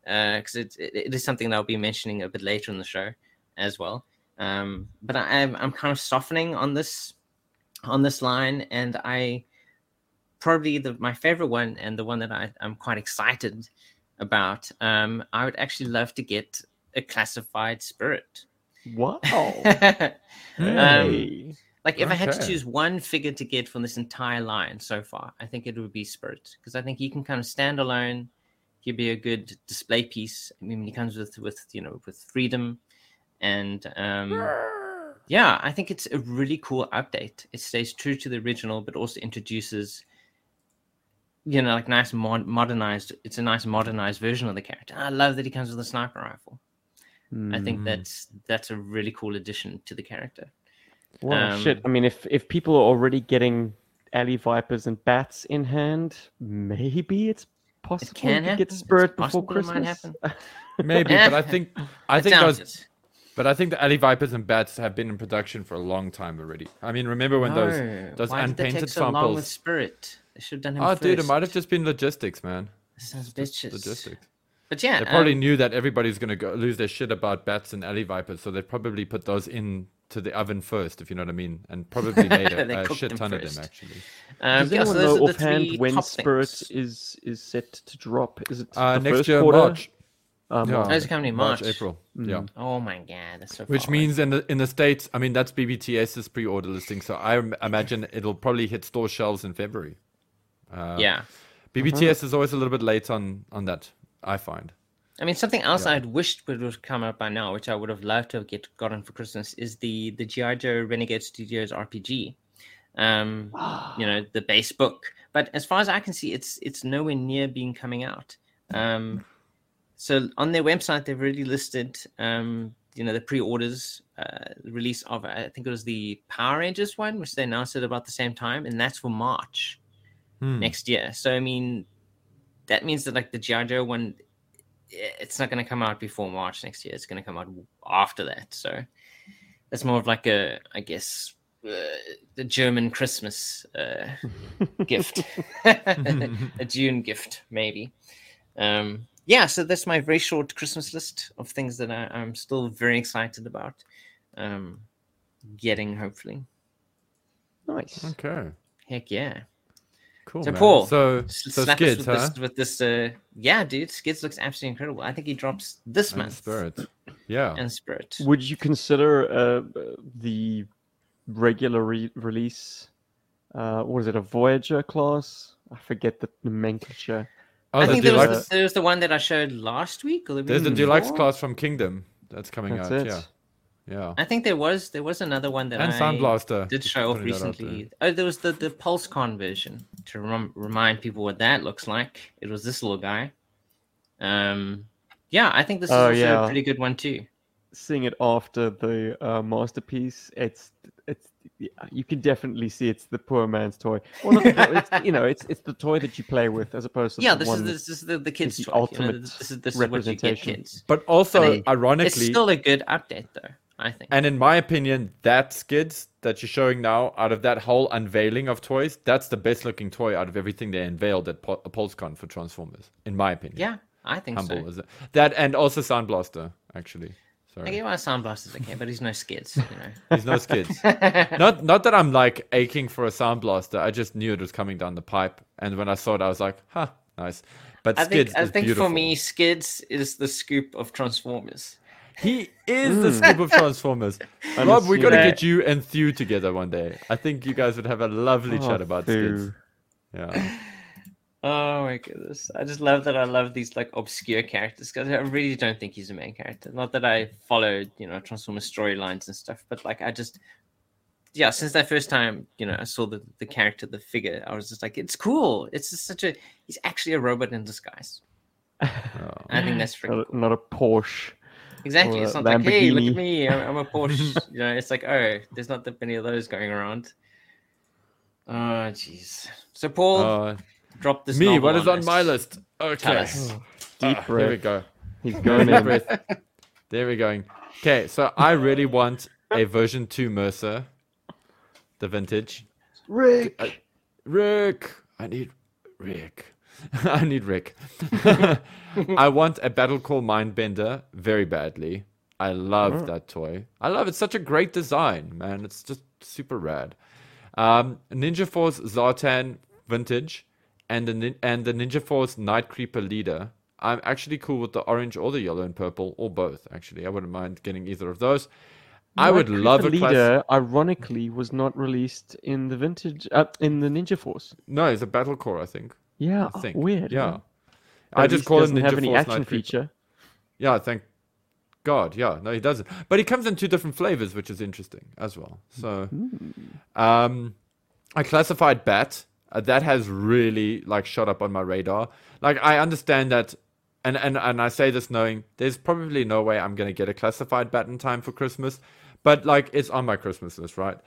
because it, it it is something that I'll be mentioning a bit later in the show as well. Um, but I, I'm I'm kind of softening on this on this line, and I probably the my favorite one and the one that I I'm quite excited about. Um, I would actually love to get a classified spirit. Wow. Um, like if I had to choose one figure to get from this entire line so far, I think it would be Spirit because I think he can kind of stand alone. He'd be a good display piece. I mean, he comes with with you know with freedom, and um, yeah, I think it's a really cool update. It stays true to the original, but also introduces you know like nice mod- modernized. It's a nice modernized version of the character. I love that he comes with a sniper rifle. I think Mm. that's that's a really cool addition to the character. Well, shit. um, I mean, if if people are already getting alley vipers and bats in hand, maybe it's possible can to happen. get It's spirit before possible might Christmas. Maybe, but I think I I think doubt those it. But I think the alley vipers and bats have been in production for a long time already. I mean, remember when those No, those why did they take so long with samples? Spirit? They should have done him Oh, first. dude, it might have just been logistics, man. Sons of bitches. Logistics. But yeah, They probably um, knew that everybody's gonna go lose their shit about bats and alley vipers, so they probably put those in to the oven first, if you know what I mean, and probably made They a shit them ton of them actually. um, Does yeah, so anyone those know offhand when spirit things. is is set to drop? Is it Uh, the next first year, quarter? March. Uh, Yeah. March. Oh, coming in March. April. Yeah. Oh my god, that's so. Which far away. means in the in the states, I mean that's BBTS's pre-order listing, so I imagine it'll probably hit store shelves in February. Uh, yeah. BBTS is always a little bit late on on that. I find. I mean, something else Yeah. I'd wished would have come out by now, which I would have loved to have get gotten for Christmas, is the the GI Joe Renegade Studios RPG. Um, you know, the base book. But as far as I can see, it's it's nowhere near being coming out. Um, so on their website, they've already listed, um, you know, the pre-orders uh, release of I think it was the Power Rangers one, which they announced at about the same time, and that's for March Hmm. next year. So I mean, that means that like the GI Joe one, it's not going to come out before March next year. It's going to come out after that. So that's more of like a, I guess, uh, the German Christmas uh, gift, a June gift maybe. Um, yeah, so that's my very short Christmas list of things that I, I'm still very excited about um, getting. Hopefully, Nice. Okay. heck yeah. Cool. So man. Paul, So so slap us skids, with huh? this, with this uh, yeah, dude, Skids looks absolutely incredible. I think he drops this And month. spirit. Yeah. And Spirit. Would you consider uh, the regular re- release? Uh, what is it? A Voyager class? I forget the nomenclature. Oh, I the think there was, the, there was the one that I showed last week. Or the There's the deluxe class from Kingdom that's coming That's out. it. Yeah. Yeah. I think there was there was another one that And I Soundblaster did show off putting that out there. recently. Oh, there was the the PulseCon version to rem- remind people what that looks like. It was this little guy. Um, yeah, I think this is Oh, also yeah. a pretty good one too. Seeing it after the uh, masterpiece, it's it's you can definitely see it's the poor man's toy. Well, not it's, you know, it's it's the toy that you play with as opposed to Yeah, this one is this is the, the kids' the toy. you know, ultimate this is this is what you get representation. kids. But also, And it- It's still a good update though. I think. and in my opinion, that skids that you're showing now, out of that whole unveiling of toys, that's the best looking toy out of everything they unveiled at Pul- PulseCon for Transformers, in my opinion. yeah, I think Humble so. as it. That and also Sound Blaster, actually. I Sorry. get why Sound Blaster's okay, but he's no skids. You know. He's no skids. not not that I'm like aching for a sound blaster. I just knew it was coming down the pipe, and when I saw it, I was like, "Huh, nice." But I skids think I think beautiful. for me, Skids is the scoop of Transformers. he is the mm. scoop of Transformers. I'm Rob, we got to get you and Thew together one day. I think you guys would have a lovely oh, chat Oh, about Thew. skids. Yeah, Oh my goodness! I just love that. I love these like obscure characters because I really don't think he's a main character. Not that I followed, you know, Transformers storylines and stuff, but like I just, yeah, since that first time, you know, I saw the the character, the figure, I was just like, it's cool. It's just such a. He's actually a robot in disguise. Oh. I think that's freaking not, cool. not a Porsche. Exactly. It's a not like, hey, look at me, I'm, I'm a Porsche. you know, it's like, oh, there's not that many of those going around. Oh, jeez. So Paul, Uh, drop this. me, what is on us. my list? Okay, us. Deep Ah, here we go. He's going Deep in. breath. There we going. Okay, so I really want a version two Mercer, the vintage. Rick. Rick, I need Rick. I need Rick. I want a Battle Corps Mindbender very badly. I love that toy. I love it. It's such a great design, man. It's just super rad. Um, Ninja Force Zartan Vintage and the and the Ninja Force Night Creeper Leader. I'm actually cool with the orange or the yellow and purple or both. Actually, I wouldn't mind getting either of those. I would Night love a Creeper class- leader. Ironically, was not released in the vintage uh, in the Ninja Force. No, it's a Battle Corps, I think. Yeah, I think. weird. Yeah. I At just call him doesn't Ninja have any Force action Night Creeper. feature. Yeah, thank God. Yeah, no, he doesn't. But he comes in two different flavors, which is interesting as well. So, Hmm. um, I classified Bat. Uh, that has really like shot up on my radar. Like I understand that, and and and I say this knowing there's probably no way I'm gonna get a classified Bat in time for Christmas, but like it's on my Christmas list, right?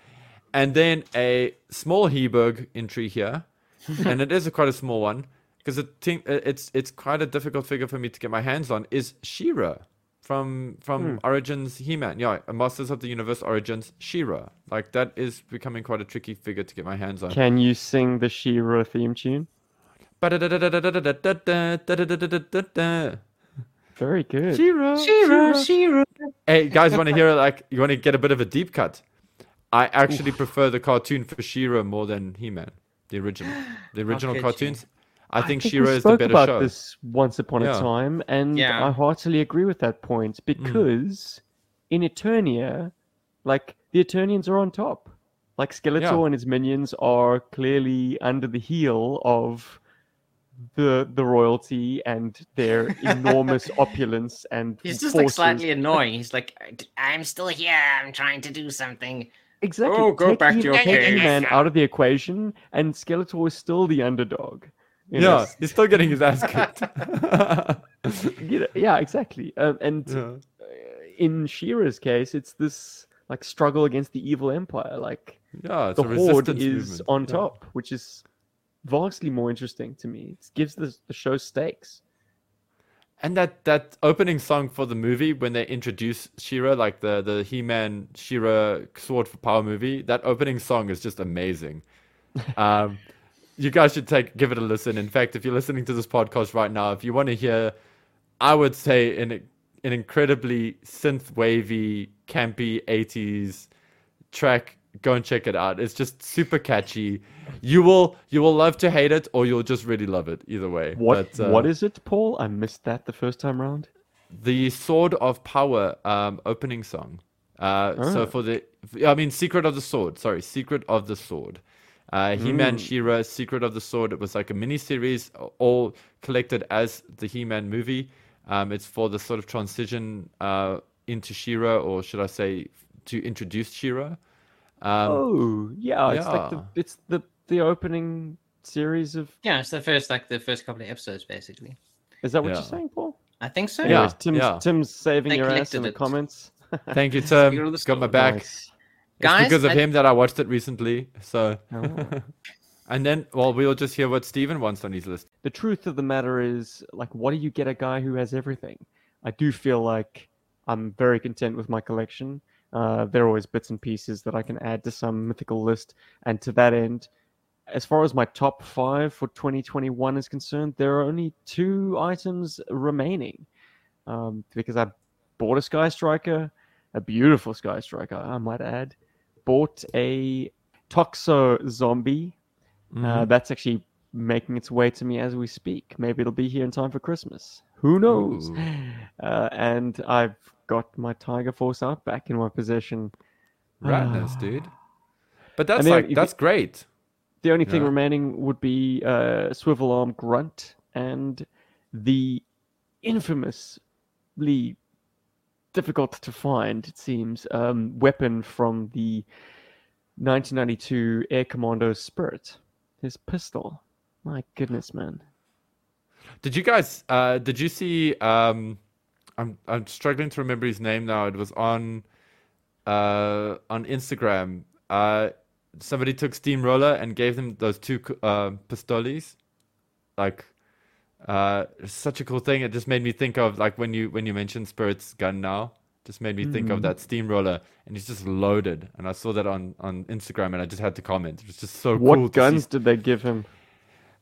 And then a small Heberg entry here, and it is a quite a small one because it it's it's quite a difficult figure for me to get my hands on. Is She-Ra from from hmm. Origins He-Man? Yeah, a Masters of the Universe Origins She-Ra. Like that is becoming quite a tricky figure to get my hands on. Can you sing the She-Ra theme tune? Very good. She-Ra, She-Ra, She-Ra. Hey guys, want to hear it like you want to get a bit of a deep cut? I actually prefer the cartoon for She-Ra more than He-Man, the original, the original could you? cartoons. I think we She-Ra is the spoke better about show. this once upon Yeah. a time, and Yeah. I heartily agree with that point Mm. because in Eternia, like the Eternians are on top. Like Skeletor Yeah. and his minions are clearly under the heel of the the royalty and their enormous opulence and He's just like slightly annoying. He's like, I'm still here. I'm trying to do something. Exactly. Oh, go take back to your take cave. He-Man out of the equation, and Skeletor is still the underdog. You know? Yeah, he's still getting his ass kicked. Know, yeah, exactly. Um, and Yeah. uh, in She-Ra's case, it's this like struggle against the evil empire. Like yeah, it's the a horde resistance is movement. on Yeah. top, which is vastly more interesting to me. It gives the the show stakes. And that that opening song for the movie when they introduce She-Ra, like the the He-Man She-Ra Sword for Power movie, that opening song is just amazing. um, you guys should take give it a listen. In fact, if you're listening to this podcast right now, if you want to hear, I would say an an incredibly synth wavy, campy '80s track go and check it out. It's just super catchy. You will you will love to hate it, or you'll just really love it. Either way. What But, uh, what is it, Paul? I missed that the first time round. the Sword of Power um, opening song? Uh, So Oh. for the I mean Secret of the Sword. Sorry, Secret of the Sword. Uh, He-Man, Mm. She-Ra, Secret of the Sword. It was like a mini series, all collected as the He-Man movie. Um, it's for the sort of transition uh, into She-Ra, or should I say, to introduce She-Ra. Um, oh, yeah, it's like the it's the the opening series of. Yeah, it's the first like the first couple of episodes basically. Is that what Yeah. you're saying, Paul? I think so. Yeah. Anyways, Tim's, yeah. Tim's saving They your ass collected in the it. comments. Thank you, Tim. Secret of the Got my back. Nice. It's because of I- him that I watched it recently. So, Oh. and then, well, we'll just hear what Steven wants on his list. the truth of the matter is, like, what do you get a guy who has everything? I do feel like I'm very content with my collection. Uh, there are always bits and pieces that I can add to some mythical list, and to that end, as far as my top five for 2021 is concerned, there are only two items remaining. Um, because I bought a Sky Striker, a beautiful Sky Striker, I might add. Bought a Toxo Zombie, Mm-hmm. uh, that's actually making its way to me as we speak. Maybe it'll be here in time for Christmas. Who knows? Uh, and I've got my Tiger Force out back in my possession. Ratness, dude. But that's then like that's great. The only thing Yeah. remaining would be uh, Swivel Arm Grunt and the infamously difficult to find, it seems, um, weapon from the 1992 Air Commando Spirit. His pistol. My goodness, man. Did you guys? Uh, did you see? Um, I'm I'm struggling to remember his name now. It was on, uh, on Instagram. Uh, somebody took Steamroller and gave them those two uh, pistoles. Like, uh, such a cool thing. It just made me think of like when you when you mentioned Spirit's gun now. Just made me think of Mhm. that steamroller, and he's just loaded. And I saw that on on Instagram, and I just had to comment. It was just so what cool. see guns did they give him?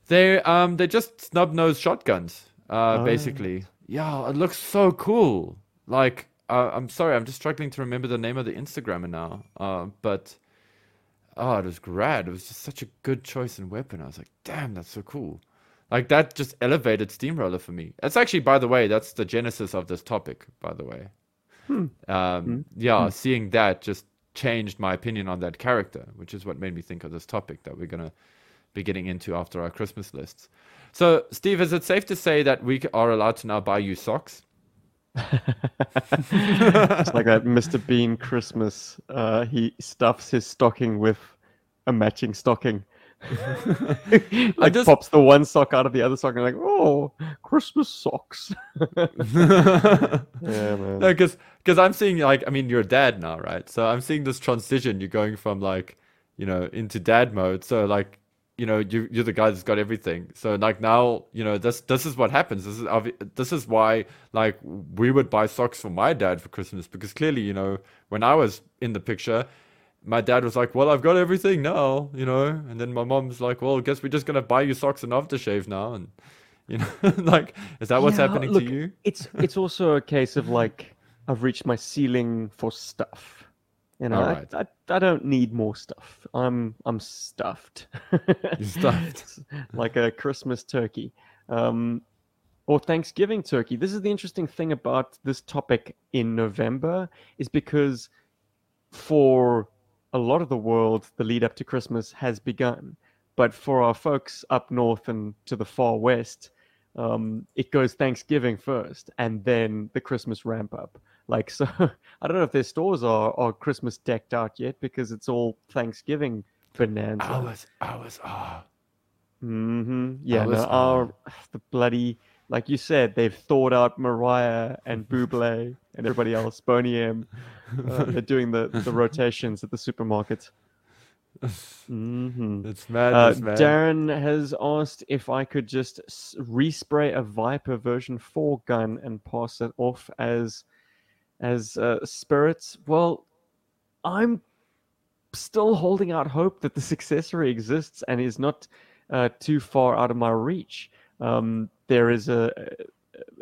they um they're just snub nosed shotguns, uh Oh. basically. Yeah, it looks so cool. Like uh, I'm sorry, I'm just struggling to remember the name of the Instagrammer now. Uh, but oh, it was grad. It was just such a good choice in weapon. I was like, damn, that's so cool. Like that just elevated Steamroller for me. That's actually, by the way, that's the genesis of this topic. By the way, Hmm. um, yeah, seeing that just changed my opinion on that character, which is what made me think of this topic that we're gonna be getting into after our Christmas lists. So, Steve, is it safe to say that we are allowed to now buy you socks? it's like that Mr. Bean Christmas. Uh, he stuffs his stocking with a matching stocking. like just- pops the one sock out of the other sock and like, oh, Christmas socks. yeah, man. No, because because I'm seeing like I mean you're a dad now, right? So I'm seeing this transition. You're going from like you know into dad mode. So like you know you you're the guy that's got everything. So like now you know this this is what happens. This is this is why like we would buy socks for my dad for Christmas because clearly you know when I was in the picture. My dad was like, "Well, I've got everything now, you know," and then my mom's like, "Well, I guess we're just gonna buy you socks and aftershave now," and you know, like, is that what's Yeah, happening look, to you? It's it's also a case of like I've reached my ceiling for stuff. You know, I, I, I don't need more stuff. I'm I'm stuffed. You're stuffed. like a Christmas turkey. Um, or Thanksgiving turkey. This is the interesting thing about this topic in November, is because for a lot of the world, the lead up to Christmas has begun. But for our folks up north and to the far west, um, it goes Thanksgiving first and then the Christmas ramp up. Like, so I don't know if their stores are, are Christmas decked out yet because it's all Thanksgiving bonanza. Ours, ours are. Mm-hmm. Yeah, was no, our the bloody like you said, they've thawed out Mariah and Buble and everybody else. Boney M. Uh, they're doing the, the rotations at the supermarket. Mm-hmm. It's Uh, man. Darren has asked if I could just respray a Viper version 4 gun and pass it off as as uh, spirits. Well, I'm still holding out hope that this accessory exists and is not uh, too far out of my reach. Um, there is a,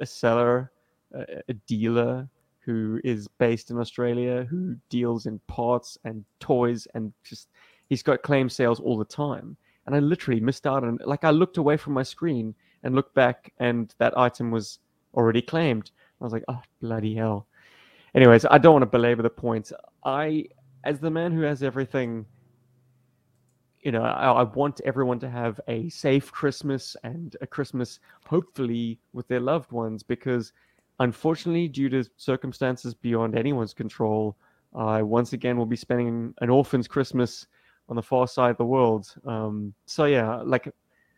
a- seller, a, a dealer who is based in Australia, who deals in parts and toys and just he's got claim sales all the time. And I literally missed out on like I looked away from my screen and looked back and that item was already claimed. I was like, oh bloody hell. Anyways, I don't want to belabor the point. I as the man who has everything you know, I, I, want everyone to have a safe Christmas and a Christmas, hopefully, with their loved ones, because unfortunately, due to circumstances beyond anyone's control, I once again will be spending an orphan's Christmas on the far side of the world. Um, so, yeah, like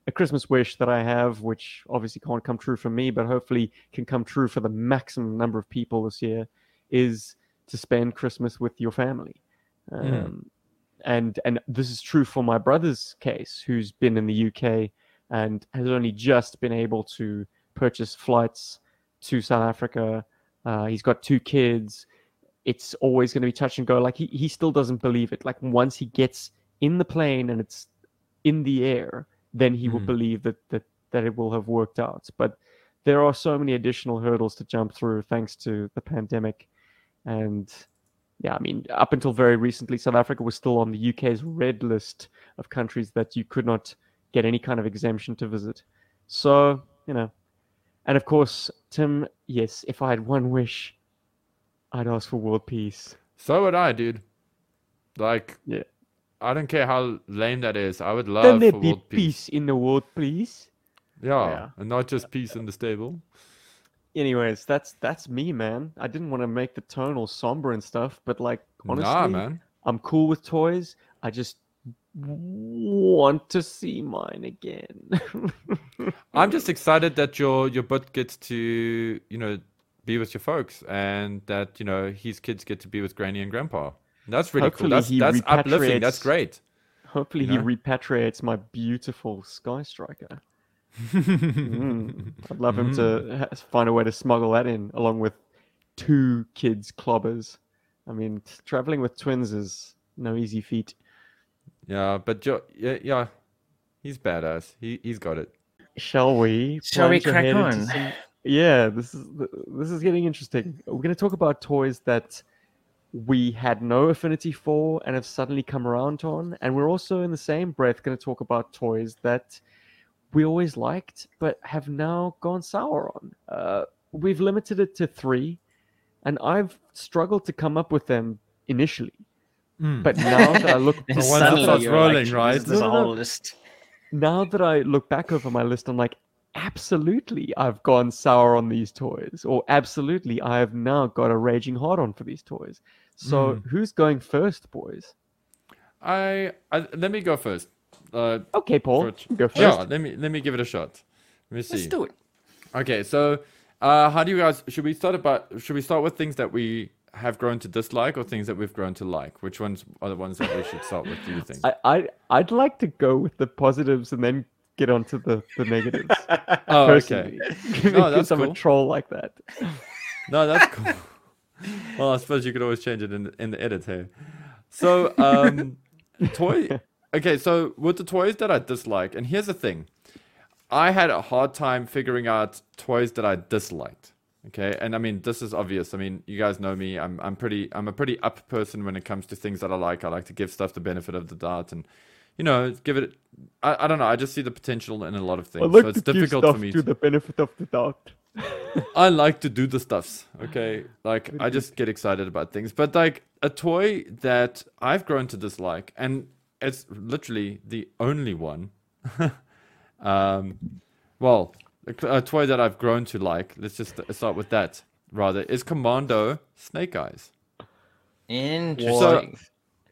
a Christmas wish that I have, which obviously can't come true for me, but hopefully can come true for the maximum number of people this year, is to spend Christmas with your family. Hmm. Um, mm and and this is true for my brother's case, who's been in the UK and has only just been able to purchase flights to South Africa. Uh, he's got two kids. It's always going to be touch and go. Like he, he still doesn't believe it. Like once he gets in the plane and it's in the air, then he mm. will hmm. believe that, that that it will have worked out. But there are so many additional hurdles to jump through thanks to the pandemic. And yeah, I mean, up until very recently, South Africa was still on the UK's red list of countries that you could not get any kind of exemption to visit. So, you know, and of course, Tim, yes, if I had one wish, I'd ask for world peace. So would I, dude. Like, yeah. I don't care how lame that is. I would love Can there be peace. peace in the world, please? Yeah, yeah, and not just peace in the stable anyways, that's that's me, man. I didn't want to make the tone all somber and stuff, but like honestly, nah, man. I'm cool with toys. I just want to see mine again. I'm just excited that your your butt gets to you know be with your folks, and that you know his kids get to be with Granny and Grandpa. That's really Hopefully cool. That's that's uplifting. That's great. Hopefully, you know? he repatriates my beautiful Sky Striker mm. I'd love him mm. to find a way to smuggle that in along with two kids' clobbers. I mean, traveling with twins is no easy feat. Yeah, but jo- yeah, yeah, he's badass. He he's got it. Shall we? Shall we crack on? Some... Yeah, this is this is getting interesting. We're going to talk about toys that we had no affinity for and have suddenly come around on, and we're also in the same breath going to talk about toys that we always liked, but have now gone sour on. Uh, we've limited it to three, and I've struggled to come up with them initially. Mm. But now that I look, the one that starts rolling, like, right? There's a whole list. Now that I look back over my list, I'm like, absolutely, I've gone sour on these toys, or absolutely, I have now got a raging hard on for these toys. So, mm. who's going first, boys? I, I let me go first. Uh, okay, Paul. Go first. Yeah, let me let me give it a shot. Let me see. Let's do it. Okay, so uh, how do you guys? Should we start about? Should we start with things that we have grown to dislike, or things that we've grown to like? Which ones are the ones that we should start with? Do you think? I, I I'd like to go with the positives and then get onto the the negatives. oh, okay. no, that's I'm a troll like that. No, that's cool. well, I suppose you could always change it in in the edit here. So, um, toy okay, so with the toys that I dislike, and here's the thing I had a hard time figuring out toys that I disliked. Okay, and I mean this is obvious. I mean, you guys know me. I'm I'm pretty I'm a pretty up person when it comes to things that I like. I like to give stuff the benefit of the doubt, and you know, give it. I, I don't know. I just see the potential in a lot of things. Like so it's difficult for me to the benefit of the doubt. I like to do the stuffs. Okay, like I just get excited about things. But like a toy that I've grown to dislike, and it's literally the only one. um, well, a, a, toy that I've grown to like. Let's just start with that. Rather, is Commando Snake Eyes. Interesting. So,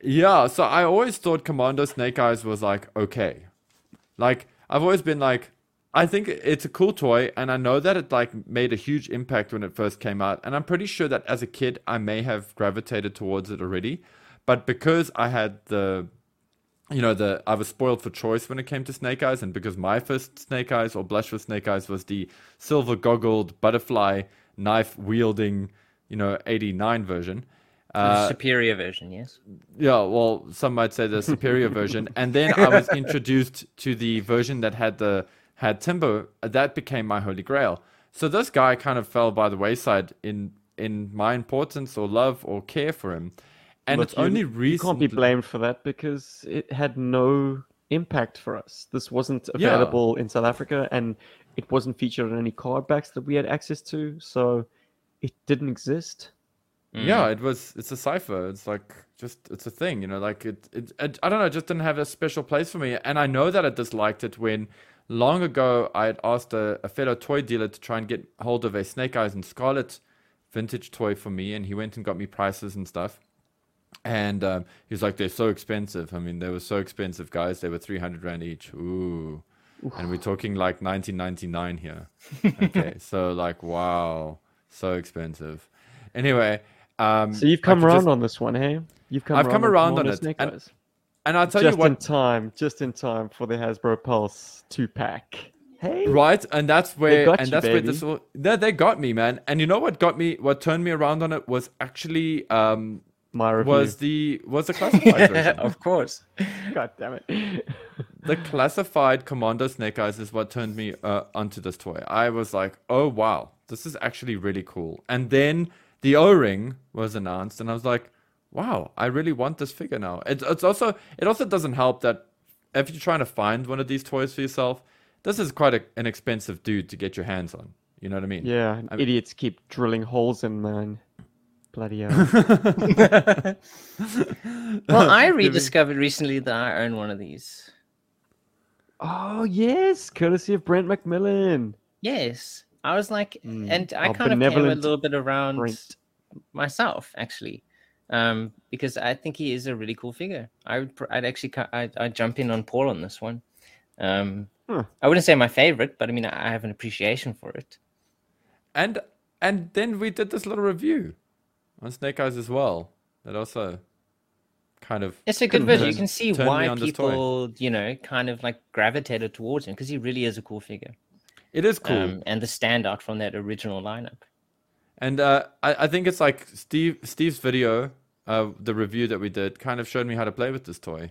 yeah, so I always thought Commando Snake Eyes was like okay. Like I've always been like, I think it's a cool toy, and I know that it like made a huge impact when it first came out, and I'm pretty sure that as a kid I may have gravitated towards it already, but because I had the you know, the I was spoiled for choice when it came to Snake Eyes, and because my first Snake Eyes or blush with Snake Eyes was the silver goggled butterfly knife wielding, you know, eighty nine version. Uh, superior version, yes. Yeah, well, some might say the superior version, and then I was introduced to the version that had the had Timber. That became my holy grail. So this guy kind of fell by the wayside in in my importance or love or care for him. And Look, it's you- only You recently. can't be blamed for that because it had no impact for us. This wasn't Yeah. available in South Africa, and it wasn't featured on any card backs that we had access to, so it didn't exist. Yeah, Mm. it was. It's a cipher. It's like just it's a thing, you know. Like it, it, it. I don't know. It just didn't have a special place for me, and I know that I disliked it when long ago I had asked a, a fellow toy dealer to try and get hold of a Snake Eyes and Scarlett vintage toy for me, and he went and got me prices and stuff. And um, he was like, "They're so expensive. I mean, they were so expensive, guys. They were three hundred rand each. Ooh." And we're talking like 1999 here. Okay, so like, wow, so expensive. Anyway, um, So you've come around just- on this one, hey? You've come I've around come on around on it, and- and I'll tell just you what, Just in time, just in time for the Hasbro Pulse two pack. Hey, right? And that's where, and you, that's where this all, they, they got me, man. And you know what got me, what turned me around on it was actually, um, my review. was the was the classified version. of course. God damn it! the classified Commando Snake Eyes is what turned me uh, onto this toy. I was like, oh wow, this is actually really cool. And then the O ring was announced, and I was like, wow, I really want this figure now. It, it's also it also doesn't help that if you're trying to find one of these toys for yourself, this is quite a, an expensive dude to get your hands on. You know what I mean? yeah, I'm- idiots keep drilling holes in mine. Bloody hell! Well, I rediscovered recently that I own one of these. oh yes, courtesy of Brent McMillan. Yes. I was like, Mm, and I our kind of came a little bit around Brent. myself actually, um, because I think he is a really cool figure. I would, I'd actually, I'd, I'd jump in on Paul on this one. Um, Huh. I wouldn't say my favorite, but I mean, I have an appreciation for it. And and then we did this little review on Snake Eyes as well. That also kind of It's a good Couldn't. You can see why on this toy. people, you know, kind of like gravitated towards him because he really is a cool figure. it is cool. Um, and the standout from that original lineup. And uh, I, I think it's like Steve Steve's video, uh, the review that we did, kind of showed me how to play with this toy.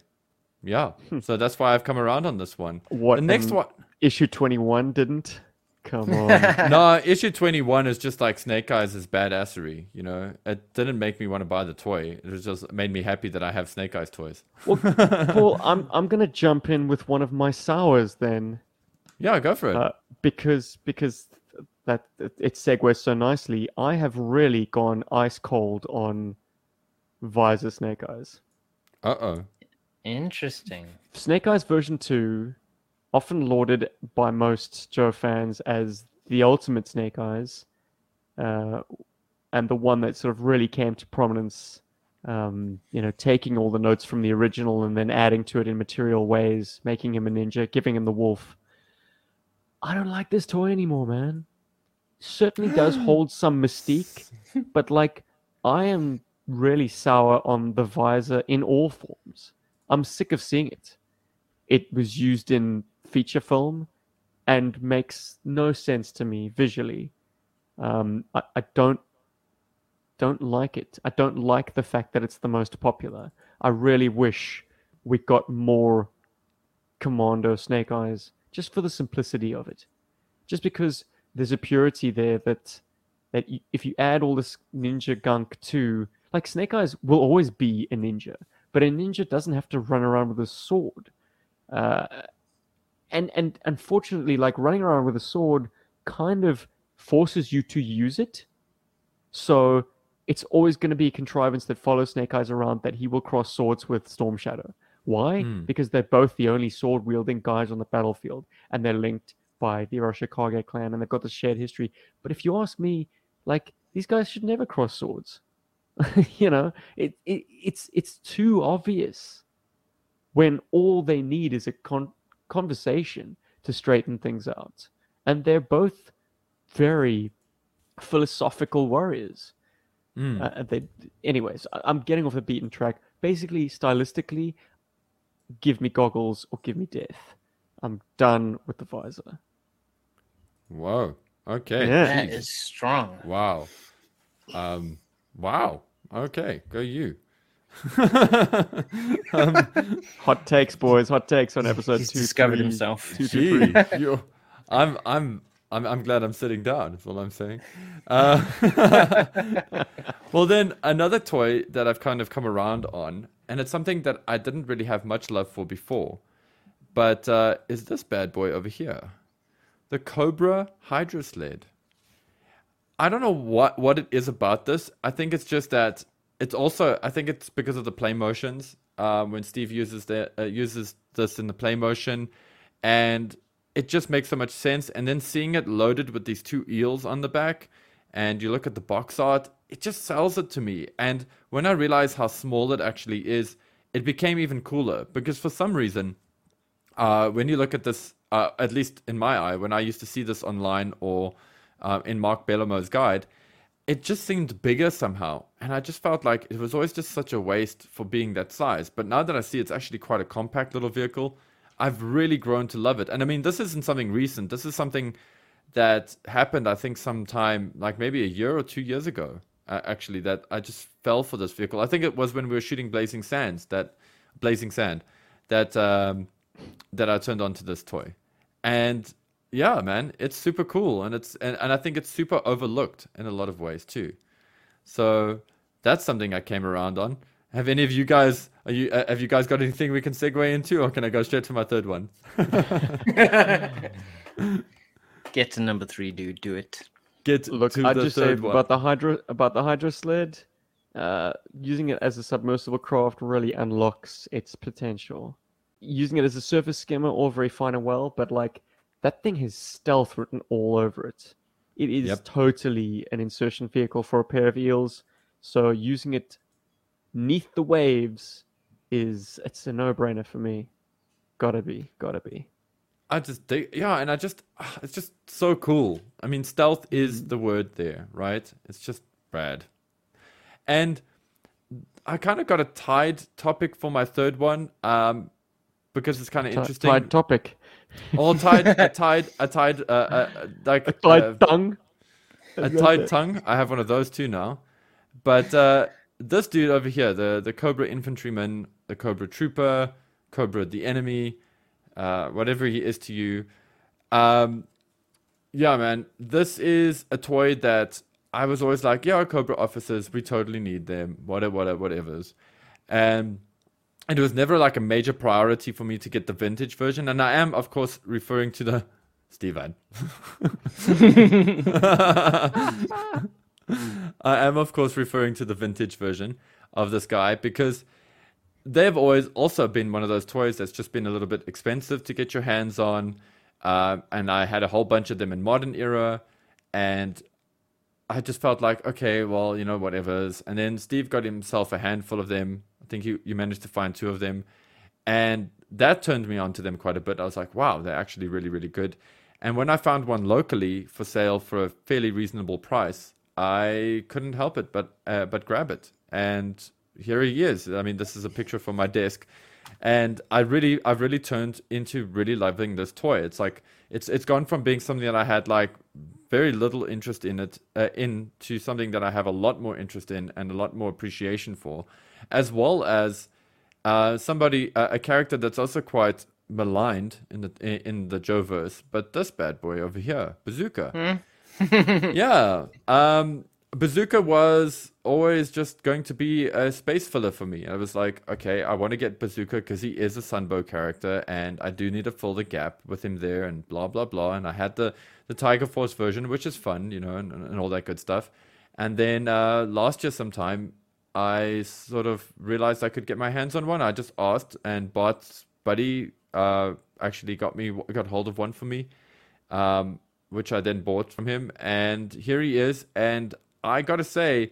Yeah, so that's why I've come around on this one. What the next um, one? Issue twenty one didn't. Come on. No, issue twenty one is just like Snake Eyes' is badassery. You know, it didn't make me want to buy the toy. It was just made me happy that I have Snake Eyes toys. well, Paul, I'm I'm gonna jump in with one of my sours then. Yeah, go for it. uh, because because that it segues so nicely. I have really gone ice cold on Visor Snake Eyes. Uh oh. Interesting. Snake Eyes version two, often lauded by most Joe fans as the ultimate Snake Eyes, uh, and the one that sort of really came to prominence. Um, you know, taking all the notes from the original and then adding to it in material ways, making him a ninja, giving him the wolf. I don't like this toy anymore, man. Certainly does hold some mystique, but like, I am really sour on the visor in all forms. I'm sick of seeing it. It was used in feature film and makes no sense to me visually. Um, I, I don't don't like it. I don't like the fact that it's the most popular. I really wish we got more Commando Snake Eyes just for the simplicity of it. Just because there's a purity there that that you, if you add all this ninja gunk to like Snake Eyes will always be a ninja, but a ninja doesn't have to run around with a sword. Uh, and and unfortunately, like running around with a sword kind of forces you to use it. So it's always going to be a contrivance that follows Snake Eyes around that he will cross swords with Storm Shadow. Why? Hmm. Because they're both the only sword wielding guys on the battlefield, and they're linked by the Arashikage clan, and they've got this shared history. But if you ask me, like these guys should never cross swords. you know, it, it it's it's too obvious when all they need is a con- conversation to straighten things out, and they're both very philosophical warriors. Mm. Uh, they, anyways, I- I'm getting off the beaten track. Basically, stylistically, give me goggles or give me death. I'm done with the visor. Whoa. Okay. Yeah. That jeez. is strong. Wow. Um. Wow. Okay. Go you. um, Hot takes, boys. Hot takes on episode He's two. discovered three, himself. two, two, three. gee, I'm. I'm. I'm, I'm glad I'm sitting down. That's all I'm saying. Uh, well, then another toy that I've kind of come around on, and it's something that I didn't really have much love for before, but uh, is this bad boy over here, the Cobra Hydro Sled. I don't know what what it is about this. I think it's just that it's also. I think it's because of the play motions. Um, when Steve uses the uh, uses this in the play motion, and it just makes so much sense. And then seeing it loaded with these two eels on the back, and you look at the box art, it just sells it to me. And when I realize how small it actually is, it became even cooler because for some reason, uh, when you look at this, uh, at least in my eye, when I used to see this online or uh, in Mark Bellomo's guide, it just seemed bigger somehow. And I just felt like it was always just such a waste for being that size. But now that I see it's actually quite a compact little vehicle, I've really grown to love it. And I mean, this isn't something recent. This is something that happened, I think, sometime like maybe a year or two years ago, uh, actually, that I just fell for this vehicle. I think it was when we were shooting Blazing Sands, that Blazing Sand, that um, that I turned on to this toy. And yeah, man, it's super cool, and it's and, and I think it's super overlooked in a lot of ways too. So that's something I came around on. Have any of you guys are you uh, have you guys got anything we can segue into, or can I go straight to my third one? Get to number three, dude. Do it. Get Look, to I the just say third one. about the hydro about the hydro sled. Uh, using it as a submersible craft really unlocks its potential. Using it as a surface skimmer, all very fine and well, but like that thing has stealth written all over it. It is Yep. totally an insertion vehicle for a pair of eels. So using it neath the waves is it's a no-brainer for me. Gotta be, gotta be. I just dig, yeah, and I just it's just so cool. I mean, stealth is the word there, right? It's just rad. And I kind of got a tied topic for my third one, um, because it's kind of Ti- interesting. Tied topic. All tied, a tied, a tied, uh, uh, like A tied uh, tongue. a tied tongue. I have one of those too now. But uh, this dude over here, the the Cobra infantryman, the Cobra trooper, Cobra the enemy, uh, whatever he is to you, um, yeah, man, this is a toy that I was always like, yeah, Cobra officers, we totally need them, whatever, whatever, whatever's, and it was never like a major priority for me to get the vintage version, and I am, of course, referring to the Steven. I am, of course, referring to the vintage version of this guy because they've always also been one of those toys that's just been a little bit expensive to get your hands on. Uh, and I had a whole bunch of them in modern era, and I just felt like, okay, well, you know, whatever's. And then Steve got himself a handful of them. Think you, you managed to find two of them. And that turned me on to them quite a bit. I was like, wow, they're actually really, really good. And when I found one locally for sale for a fairly reasonable price, I couldn't help it but uh, but grab it. And here he is. I mean, this is a picture from my desk, and I really, I've really turned into really loving this toy. It's like it's it's gone from being something that I had like very little interest in it uh, in to something that I have a lot more interest in and a lot more appreciation for, as well as uh, somebody uh, a character that's also quite maligned in the in, the Joe verse. But this bad boy over here, Bazooka yeah. Um, Bazooka was always just going to be a space filler for me. I was like, okay, I want to get Bazooka because he is a Sunbow character, and I do need to fill the gap with him there, and blah blah blah. And I had the the Tiger Force version, which is fun, you know, and, and all that good stuff. And then uh, last year, sometime, I sort of realized I could get my hands on one. I just asked, and Bart's buddy uh, actually got me got hold of one for me. Um, which I then bought from him. And here he is. And I gotta say,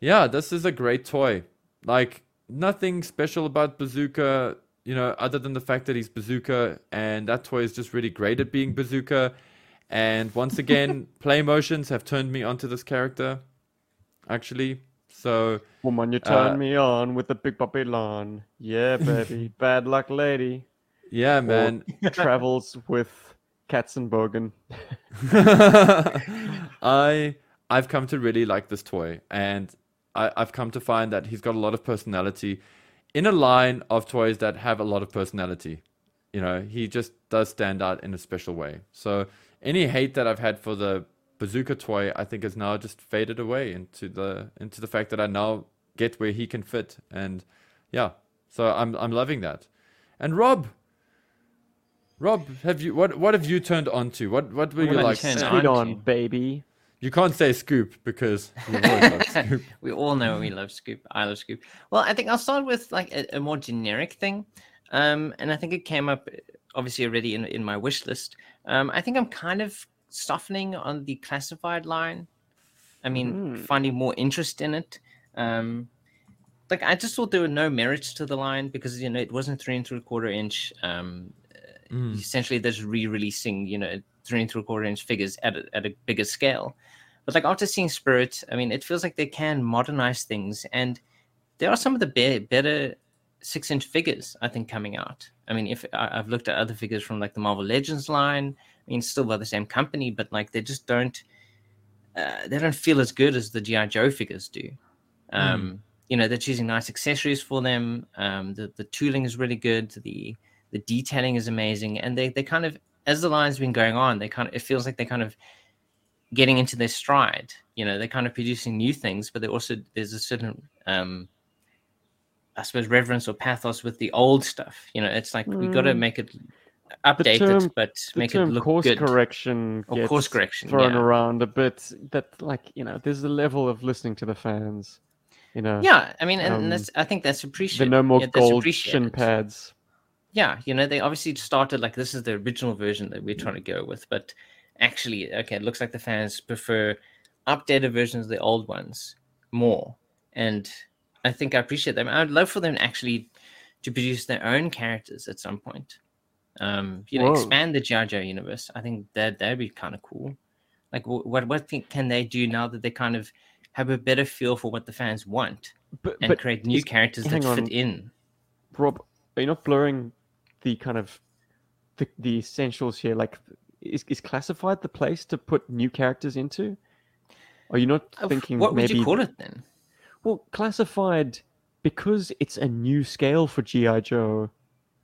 yeah, this is a great toy. Like, nothing special about Bazooka, you know, other than the fact that he's Bazooka. And that toy is just really great at being Bazooka. And once again, play motions have turned me onto this character, actually. So, Woman, you turn Uh, me on with the big Babylon. Yeah, baby. Bad luck lady. yeah, man. Travels with Katzenbogen. I I've come to really like this toy, and I, I've come to find that he's got a lot of personality in a line of toys that have a lot of personality. You know, he just does stand out in a special way. So any hate that I've had for the bazooka toy, I think has now just faded away into the into the fact that I now get where he can fit, and yeah, so I'm I'm loving that. And Rob, Rob, have you what what have you turned on to? What what were you have I like? turned Speed on on, baby. You can't say Scoop because you've Scoop. we all know we love Scoop. I love Scoop. Well, I think I'll start with like a, a more generic thing, um, and I think it came up obviously already in in my wish list. Um, I think I'm kind of softening on the classified line. I mean, Mm. finding more interest in it. Um, like I just thought there were no merits to the line because you know it wasn't three and three quarter inch. Um, Mm. essentially they're just re-releasing you know three and three quarter inch figures at a, at a bigger scale but like after seeing spirit i mean it feels like they can modernize things and there are some of the be- better six inch figures i think coming out. I mean if I, i've looked at other figures from like the marvel legends line i mean still by the same company but like they just don't uh, they don't feel as good as the gi joe figures do. Um you know they're choosing nice accessories for them. Um the, the tooling is really good. The the detailing is amazing and they, they kind of as the line's been going on they kind of it feels like they're kind of getting into their stride you know they're kind of producing new things but they also there's a certain um i suppose reverence or pathos with the old stuff you know it's like we got to Mm. make it update term- it but make it look course good correction or course correction thrown yeah. around a bit. That like you know, there's a level of listening to the fans. You know, yeah i mean and, Um, that's i think that's appreciated. the no more yeah, gold shin pads. yeah you know they obviously started like this is the original version that we're trying to go with but actually okay it looks like the fans prefer updated versions of the old ones more and i think i appreciate them i'd love for them actually to produce their own characters at some point um you know Whoa. expand the jar jar universe i think that that'd be kind of cool like what what can they do now that they kind of have a better feel for what the fans want But and but create new characters that on. fit in Rob, are you not blurring the kind of the the essentials here? Like, is is classified the place to put new characters into? Are you not thinking what would maybe you call it then Well, classified because it's a new scale for GI Joe.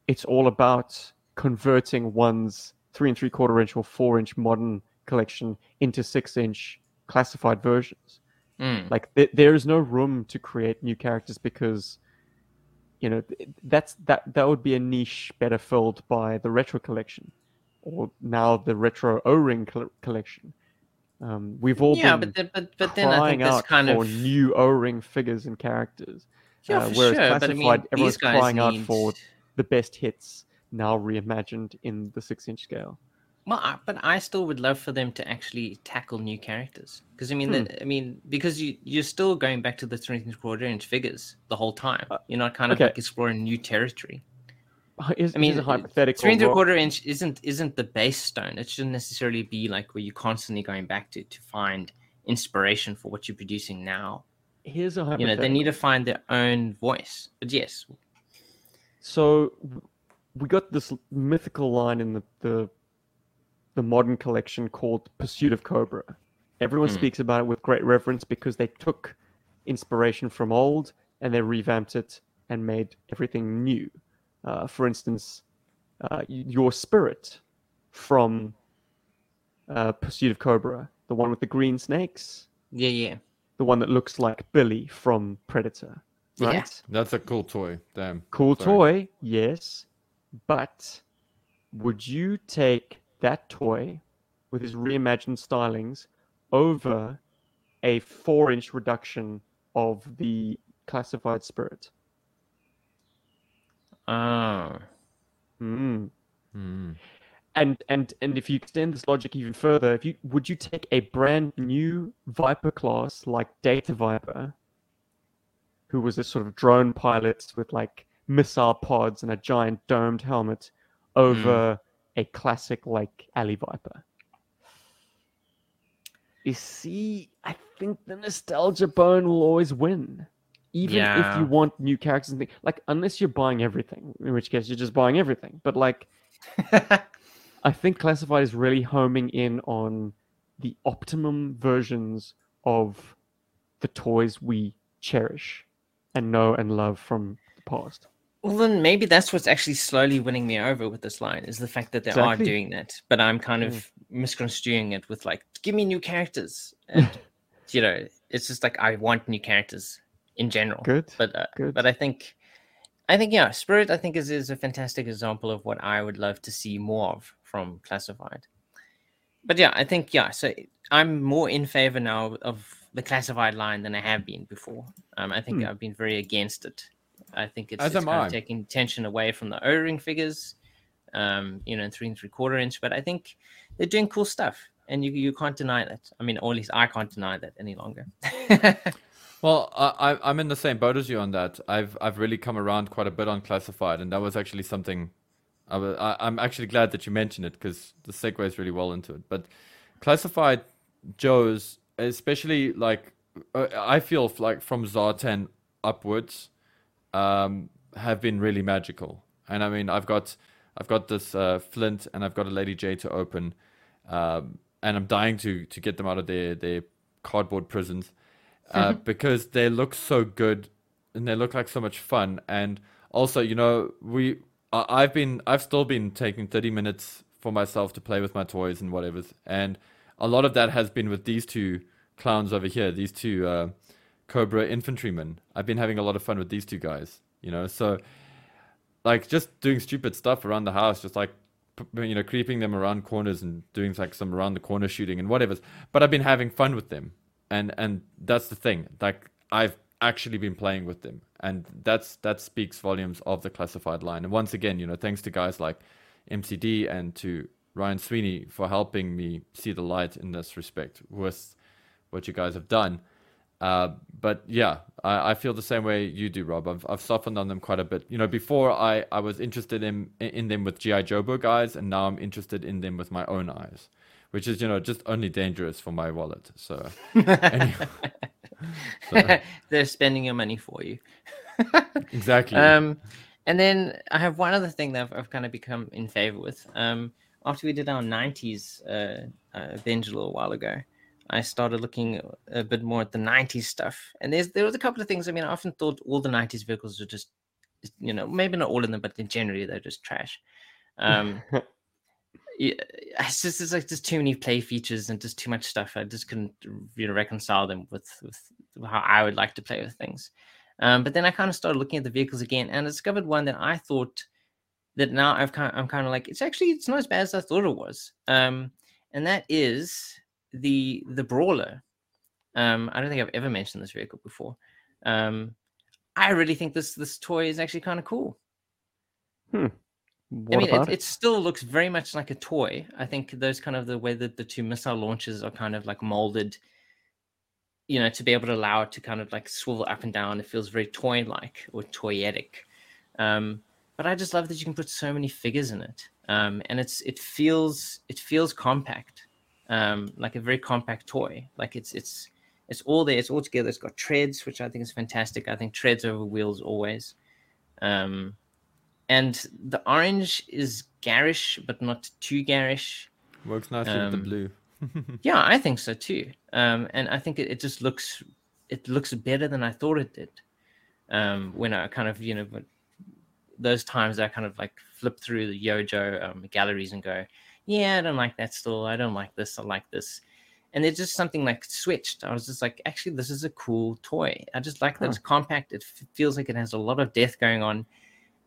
It's all about converting one's three and three quarter inch or four inch modern collection into six inch classified versions. Mm. Like th- there is no room to create new characters because, you know, that's that that would be a niche better filled by the retro collection, or now the retro O ring col- collection. Um, we've all yeah, been but then, but but then I crying think that's out kind for of new O-ring figures and characters. yeah, uh, for whereas sure. But I mean, everyone's these guys crying out need... for the best hits now reimagined in the six-inch scale. Well, I, but I still would love for them to actually tackle new characters because I mean, Hmm. the, I mean, because you you're still going back to the three and quarter inch figures the whole time. Uh, You're not kind of okay. like exploring new territory. Is, I mean, is a hypothetical. Three and three quarter inch isn't isn't the base stone. It shouldn't necessarily be like where you're constantly going back to to find inspiration for what you're producing now. Here's a You know, they need to find their own voice. But yes, So we got this mythical line in the the, the modern collection called Pursuit of Cobra. Everyone Hmm. speaks about it with great reverence because they took inspiration from old and they revamped it and made everything new. Uh, for instance, uh, your spirit from uh, Pursuit of Cobra, the one with the green snakes, yeah, yeah, the one that looks like Billy from Predator, right? Yeah. That's a cool toy. Damn. Cool Sorry. toy, yes, but would you take that toy with his reimagined stylings over a four inch reduction of the classified spirit? Oh, Mm. Hmm. And and and if you extend this logic even further, if you would you take a brand new Viper class like Data Viper, who was a sort of drone pilot with like missile pods and a giant domed helmet, over a classic like Alley Viper? You see, I think the nostalgia bone will always win. Even if you want new characters and things, like unless you're buying everything, in which case you're just buying everything. But like I think Classified is really homing in on the optimum versions of the toys we cherish and know and love from the past. Well, then maybe that's what's actually slowly winning me over with this line is the fact that they are doing that. But I'm kind Yeah. of mm. misconstruing it with like, give me new characters. And, you know, it's just like, I want new characters in general. Good. But, uh, Good. but I think, I think, yeah, Spirit, I think is, is a fantastic example of what I would love to see more of from Classified. But yeah, I think, yeah, so I'm more in favor now of the Classified line than I have been before. Um, I think Hmm. I've been very against it. I think it's, it's kind I. of taking attention away from the O-ring figures, um, you know, in three and three quarter inch. But I think they're doing cool stuff, and you you can't deny that. I mean, or at least I can't deny that any longer. Well, I, I'm in the same boat as you on that. I've I've really come around quite a bit on classified, and that was actually something. I I, I'm actually glad that you mentioned it because the segues really well into it. But classified Joes, especially like uh, I feel like from Zartan upwards, um, have been really magical. And I mean, I've got I've got this uh, Flint, and I've got a Lady J to open, um, and I'm dying to to get them out of their their cardboard prisons uh, because they look so good and they look like so much fun. And also, you know, we I- I've been I've still been taking 30 minutes for myself to play with my toys and whatever, and a lot of that has been with these two clowns over here, these two uh, Cobra infantrymen. I've been having a lot of fun with these two guys, you know. So, like, just doing stupid stuff around the house, just like you know, creeping them around corners and doing like some around the corner shooting and whatever. But I've been having fun with them, and and that's the thing. Like I've actually been playing with them, and that's that speaks volumes of the classified line. And once again, you know, thanks to guys like MCD and to Ryan Sweeney for helping me see the light in this respect with what you guys have done. Uh, but yeah, I, I feel the same way you do, Rob. I've, I've softened on them quite a bit. You know, before I, I was interested in in them with GI Joe book eyes, and now I'm interested in them with my own eyes, which is you know just only dangerous for my wallet. So anyway, so, They're spending your money for you. exactly. Um, and then I have one other thing that I've, I've kind of become in favor with. Um, after we did our 90s uh, uh, binge a little while ago, I started looking a bit more at the 90s stuff. And there's there was a couple of things. I mean, I often thought all the 90s vehicles were just, you know, maybe not all of them, but generally they're just trash. Um, it's just it's like just too many play features and just too much stuff. I just couldn't you know reconcile them with with how I would like to play with things. Um, but then I kind of started looking at the vehicles again and I discovered one that I thought that now I've kind I'm kind of like it's actually it's not as bad as I thought it was. Um, and that is the the brawler. Um, I don't think I've ever mentioned this vehicle before. Um, I really think this this toy is actually kind of cool. What I mean, it, it still looks very much like a toy. I think those kind of the way that the two missile launches are kind of like molded, you know, to be able to allow it to kind of like swivel up and down. It feels very toy-like or toyetic. Um, but I just love that you can put so many figures in it, um, and it's it feels it feels compact, um, like a very compact toy. Like it's it's it's all there. It's all together. It's got treads, which I think is fantastic. I think treads over wheels always. Um, and the orange is garish, but not too garish. Works nicely with the um, blue. Yeah, I think so too. Um, and I think it, it just looks it looks better than I thought it did. Um, when I kind of you know those times I kind of like flip through the YoJoe um, galleries and go, yeah, I don't like that still. I don't like this. I like this. And it's just something like switched. I was just like, actually, this is a cool toy. I just like that Huh. it's compact. It f- feels like it has a lot of depth going on,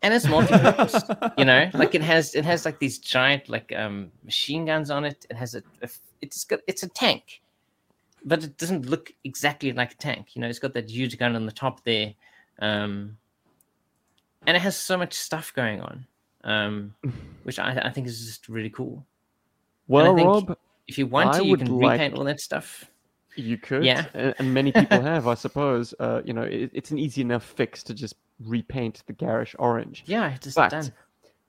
and it's multi-purpose. you know, like it has it has like these giant like um machine guns on it. It has a, it's got it's a tank, but it doesn't look exactly like a tank. You know, it's got that huge gun on the top there, um, and it has so much stuff going on, um, which I, I think is just really cool. well, think Rob, If you want I to, you can like- repaint all that stuff. you could, Yeah. and, and many people have, I suppose. Uh, you know, it, it's an easy enough fix to just repaint the garish orange. Yeah, it's just But done.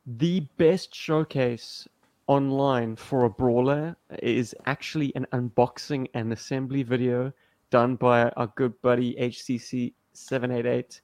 the best showcase online for a brawler is actually an unboxing and assembly video done by our good buddy HCC788.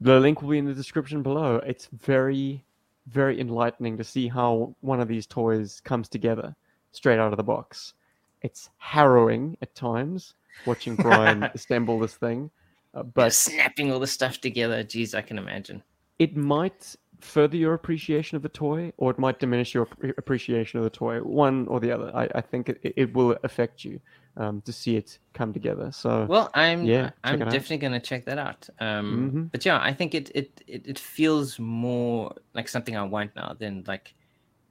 The link will be in the description below. It's very, very enlightening to see how one of these toys comes together straight out of the box. It's harrowing at times watching Brian assemble this thing, uh, But snapping all the stuff together, geez, I can imagine. it might further your appreciation of the toy, or it might diminish your appreciation of the toy. One or the other. I, I think it, it will affect you um, to see it come together. So Well, I'm Yeah, I'm check it out. definitely gonna check that out. Um, Mhm. but yeah, I think it, it it it feels more like something I want now than like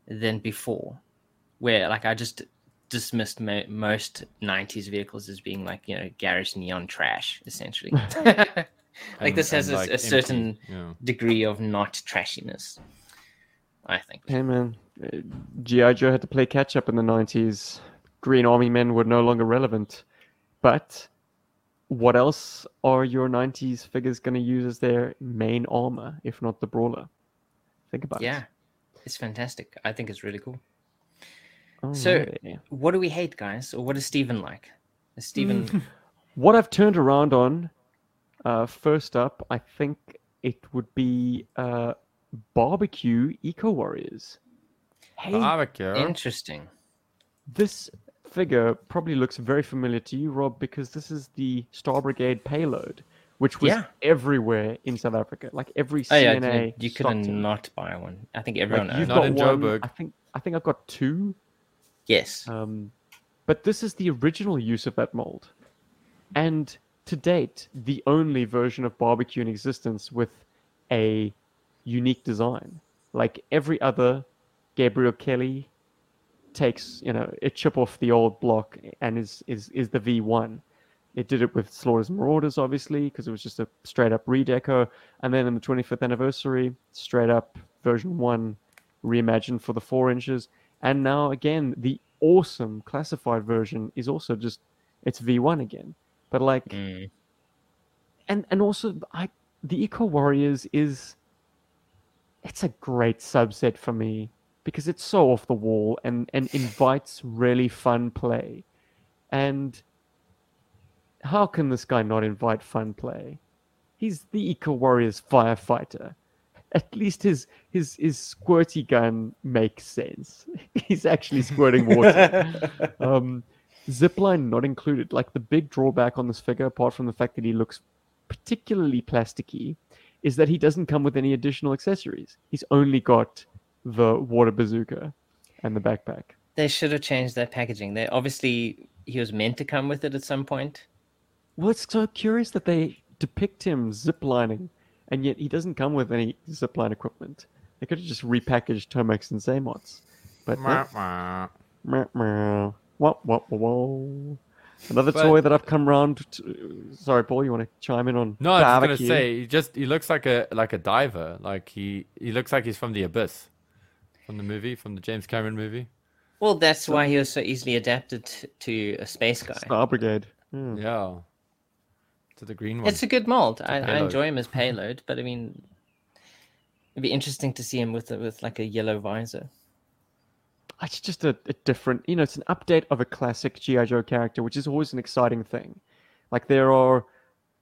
than before, where like I just dismissed mo- most '90s vehicles as being like you know garage neon trash, essentially. like And- this has a, like, a empty, certain Yeah. degree of not trashiness. I think. Hey man, uh, GI Joe had to play catch up in the '90s. Green Army men were no longer relevant. But what else are your '90s figures going to use as their main armor, if not the brawler? Think about it. Yeah, it's fantastic. I think it's really cool. Yeah. So- What do we hate, guys, or what does Steven like? Is Steven? what I've turned around on, uh, first up, I think it would be uh, barbecue eco warriors. Hey, Barbecue. Interesting. This figure probably looks very familiar to you, Rob, because this is the Star Brigade payload, which was Yeah. everywhere in South Africa. Like every Oh yeah, CNA. you, you couldn't not buy one. I think Like, everyone you've Not got in one. Joburg. I think I think I've got two. Yes. Um, but this is the original use of that mold, and to date, the only version of barbecue in existence with a unique design. Like every other, Gabriel Kelly takes you know a chip off the old block and is is is the V1. It did it with Slaughters Marauders, obviously, because it was just a straight up redeco. And then in the 25th anniversary, straight up version one, reimagined for the four inches. And now again, the awesome classified version is also just it's V1 again. But like, Mm. and and also I the Eco Warriors is it's a great subset for me because it's so off the wall and and invites really fun play. And how can this guy not invite fun play? He's the Eco Warriors firefighter. At least his his his squirty gun makes sense. He's actually squirting water. um, zipline not included. Like the big drawback on this figure, apart from the fact that he looks particularly plasticky, is that he doesn't come with any additional accessories. He's only got the water bazooka and the backpack. They should have changed their packaging. They obviously he was meant to come with it at some point. Well, it's so curious that they depict him ziplining, and yet he doesn't come with any zipline equipment. They could have just repackaged Tomax and Xamot's. But no. Mwah, mwah. Meow, meow. Wah, wah, wah, wah. Another But- toy that I've come round. To... Sorry, Paul, you want to chime in on? No, I was gonna say he just he looks like a like a diver. Like he he looks like he's from the abyss, from the movie, from the James Cameron movie. Well, that's why he was so easily adapted to a space guy. Star Brigade. Hmm. Yeah. To the green one. It's a good mold. I, I enjoy him as payload, but I mean, it'd be interesting to see him with a, with like a yellow visor. It's just a, a different, you know, it's an update of a classic G.I. Joe character, which is always an exciting thing. Like, there are,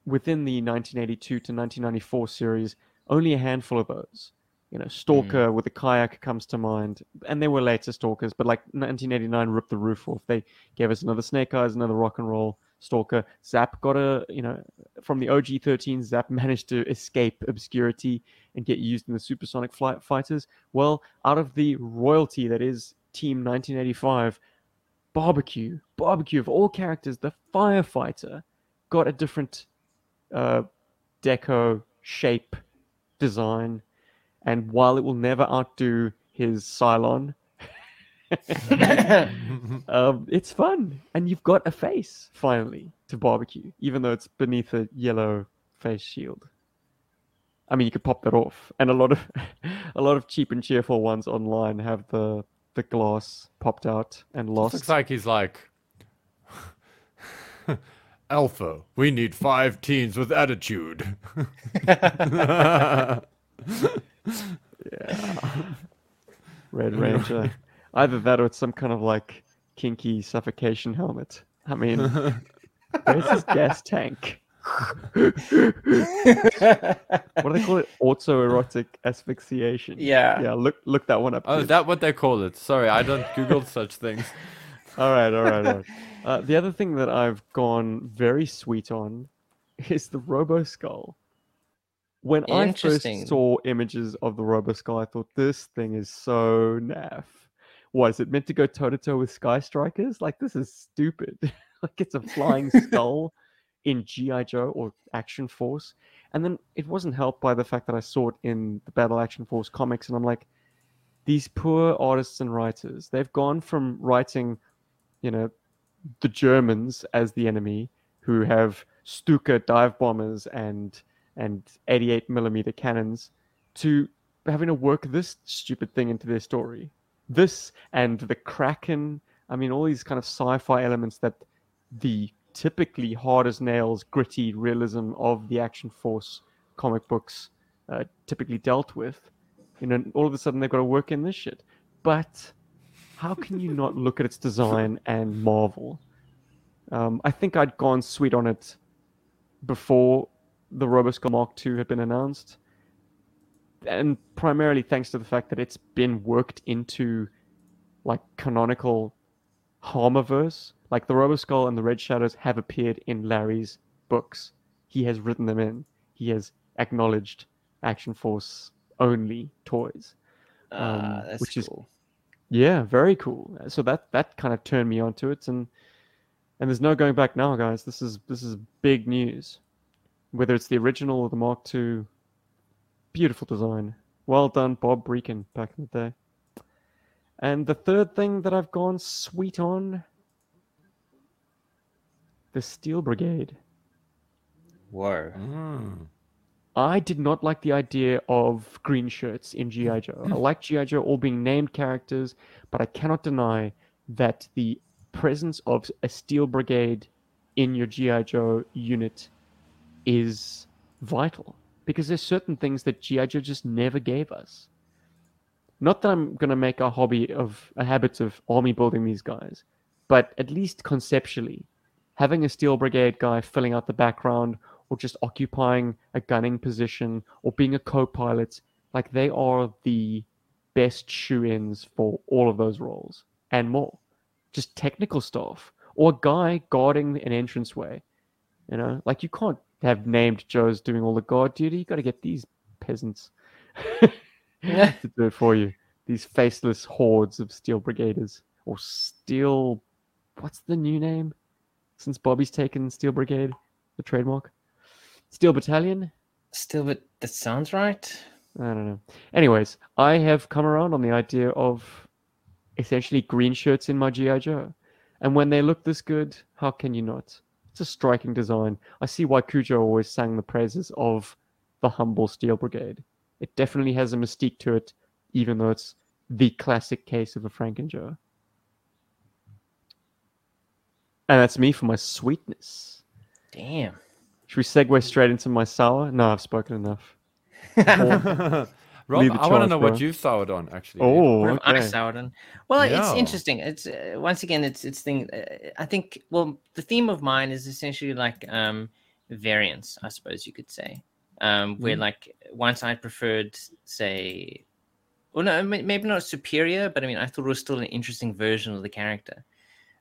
within the 1982 to 1994 series, only a handful of those. You know, Stalker hmm. with the kayak comes to mind, and there were later Stalkers, but like 1989 ripped the roof off. They gave us another Snake Eyes, another rock and roll Stalker. Zap got a, you know, from the OG 13, Zap managed to escape obscurity and get used in the supersonic flight fighters. Well, out of the royalty that is Team 1985, Barbecue, Barbecue of all characters, the firefighter got a different uh, deco, shape, design, and while it will never outdo his Cylon, um, it's fun, and you've got a face finally to barbecue, even though it's beneath a yellow face shield. I mean, you could pop that off, and a lot of a lot of cheap and cheerful ones online have the the glass popped out and lost. Looks like he's like Alpha. We need five teens with attitude. Yeah. Red Ranger. Either that or it's some kind of like kinky suffocation helmet. I mean, where's his gas tank? what do they call it? Autoerotic asphyxiation. Yeah. Yeah, look look that one up. oh, is that what they call it? Sorry, I don't Google such things. All right, all right, all right. Uh, the other thing that I've gone very sweet on is the Robo Skull. When I first saw images of the Roboskull, I thought this thing is so naff. Was it meant to go toe to toe with Sky Strikers? Like this is stupid. like it's a flying skull in GI Joe or Action Force, and then it wasn't helped by the fact that I saw it in the Battle Action Force comics, and I'm like, these poor artists and writers. They've gone from writing, you know, the Germans as the enemy, who have Stuka dive bombers and and 88 millimeter cannons, to having to work this stupid thing into their story. This and the Kraken. I mean, all these kind of sci-fi elements that the typically hard as nails, gritty realism of the Action Force comic books uh, typically dealt with. You know, all of a sudden they've got to work in this shit. But how can you not look at its design and marvel? Um, I think I'd gone sweet on it before the Roboskull Mark II had been announced, and primarily thanks to the fact that it's been worked into like canonical Hamaverse. Like the Roboskull and the Red Shadows have appeared in Larry's books. He has written them in. He has acknowledged Action Force only toys. Ah, Um, that's which is- cool. Yeah, very cool. So that that kind of turned me onto it, and and there's no going back now, guys. This is this is big news. Whether it's the original or the Mark II, beautiful design. Well done, Bob Breakin, back in the day. And the third thing that I've gone sweet on, the Steel Brigade. Whoa. Mm. I did not like the idea of green shirts in G.I. Joe. I like G.I. Joe all being named characters, but I cannot deny that the presence of a Steel Brigade in your G.I. Joe unit is vital because there's certain things that G.I. Joe just never gave us. Not that I'm to make a hobby of a habit of army building these guys, but at least conceptually, having a Steel Brigade guy filling out the background or just occupying a gunning position or being a co-pilot like they are the best shoe-ins for all of those roles and more just technical stuff or a guy guarding an entranceway you know like you can't have named joes doing all the guard duty you got to get these peasants to do it for you these faceless hordes of steel brigaders or steel what's the new name since bobby's taken steel brigade the trademark Steel Battalion? Still, but that sounds right. I don't know. Anyways, I have come around on the idea of essentially green shirts in my G.I. Joe. And when they look this good, how can you not? It's a striking design. I see why Cujo always sang the praises of the humble Steel Brigade. It definitely has a mystique to it, even though it's the classic case of a Franken Joe. And that's me for my sweetness. Damn. Should we segue straight into my sour? No, I've spoken enough. Rob, Lead I want to know bro. what you've soured on, actually. Oh, What have I okay. soured on? Well, it's interesting. It's uh, once again, it's it's thing. Uh, I think. Well, the theme of mine is essentially like um variance, I suppose you could say. Um, where like once I preferred, say, well, no, maybe not superior, but I mean, I thought it was still an interesting version of the character.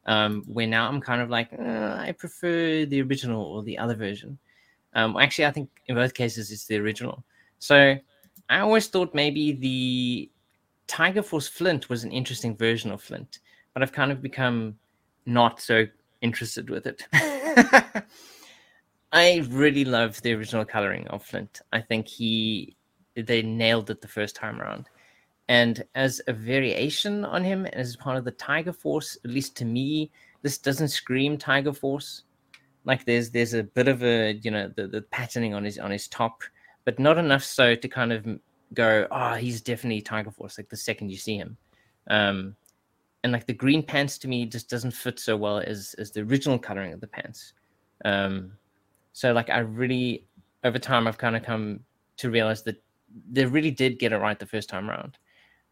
Um, where now I'm kind of like, uh, I prefer the original or the other version. Um, actually, I think in both cases it's the original. So I always thought maybe the Tiger Force Flint was an interesting version of Flint, but I've kind of become not so interested with it. I really love the original coloring of Flint. I think he they nailed it the first time around. And as a variation on him, as part of the Tiger Force, at least to me, this doesn't scream Tiger Force. Like there's there's a bit of a you know the, the patterning on his on his top, but not enough so to kind of go, oh, he's definitely Tiger Force. Like the second you see him, um, and like the green pants to me just doesn't fit so well as as the original coloring of the pants. Um, so like I really over time I've kind of come to realize that they really did get it right the first time around.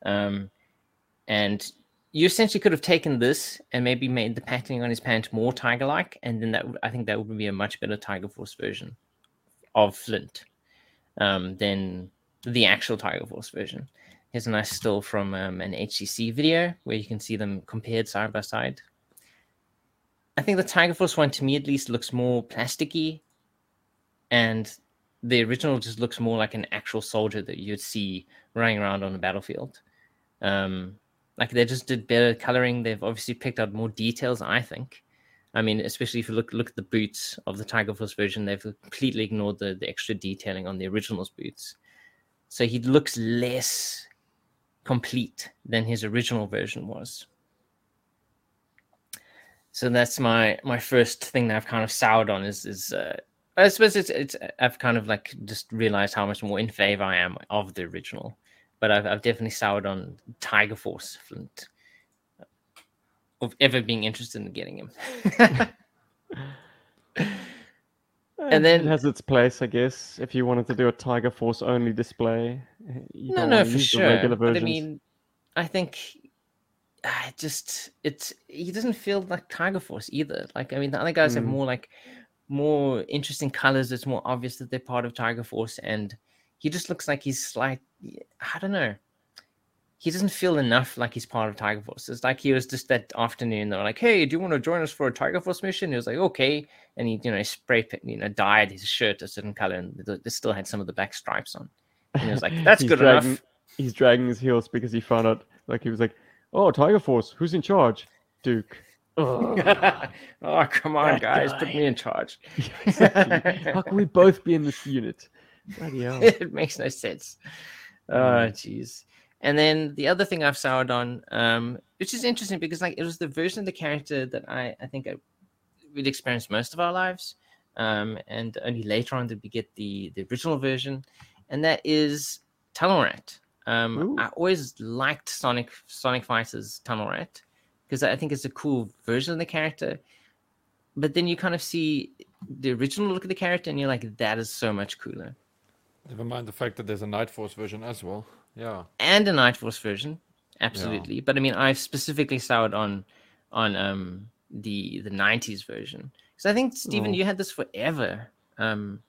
Um, and you essentially could have taken this and maybe made the patterning on his pants more tiger-like, and then that I think that would be a much better Tiger Force version of Flint um, than the actual Tiger Force version. Here's a nice still from um, an HCC video where you can see them compared side by side. I think the Tiger Force one, to me at least, looks more plasticky, and the original just looks more like an actual soldier that you'd see running around on a battlefield. Um, like they just did better coloring. They've obviously picked out more details, I think. I mean, especially if you look look at the boots of the Tiger Force version, they've completely ignored the, the extra detailing on the original's boots. So he looks less complete than his original version was. So that's my my first thing that I've kind of soured on is is uh, I suppose it's it's I've kind of like just realized how much more in favor I am of the original, but I've I've definitely soured on Tiger Force Flint of ever being interested in getting him. And then- it has its place, I guess. If you wanted to do a Tiger Force only display, you no, no, for sure. But I mean, I think I just it's he doesn't feel like Tiger Force either. Like I mean, the other guys have Mm. more like more interesting colors. It's more obvious that they're part of Tiger Force, and he just looks like he's like I don't know. He doesn't feel enough like he's part of Tiger Force. It's like he was just that afternoon. They're like, "Hey, do you want to join us for a Tiger Force mission?" He was like, "Okay," and he, you know, spray, paint- you know, dyed his shirt a certain color, and th- they still had some of the black stripes on. And he was like, "That's He's good dragging, enough." He's dragging his heels because he found out, like, he was like, oh, Tiger Force, who's in charge? Duke. Ugh. oh, come on, That guys, guy. put me in charge. Exactly. How can we both be in this unit? Bloody hell. it makes no sense. Oh, Mm. jeez. And then the other thing I've soured on, um, which is interesting because like it was the version of the character that I, I think I we'd experienced most of our lives. Um, and only later on did we get the the original version, and that is Tunnel Rat. Um, I always liked Sonic Sonic Fighters Tunnel Rat because I think it's a cool version of the character. But then you kind of see the original look of the character, and you're like, that is so much cooler. Never mind the fact that there's a Night Force version as well. Yeah. and a Night Force version, absolutely. But I mean, I've specifically soured on on um the the '90s version because I think Stephen, Oh. you had this forever um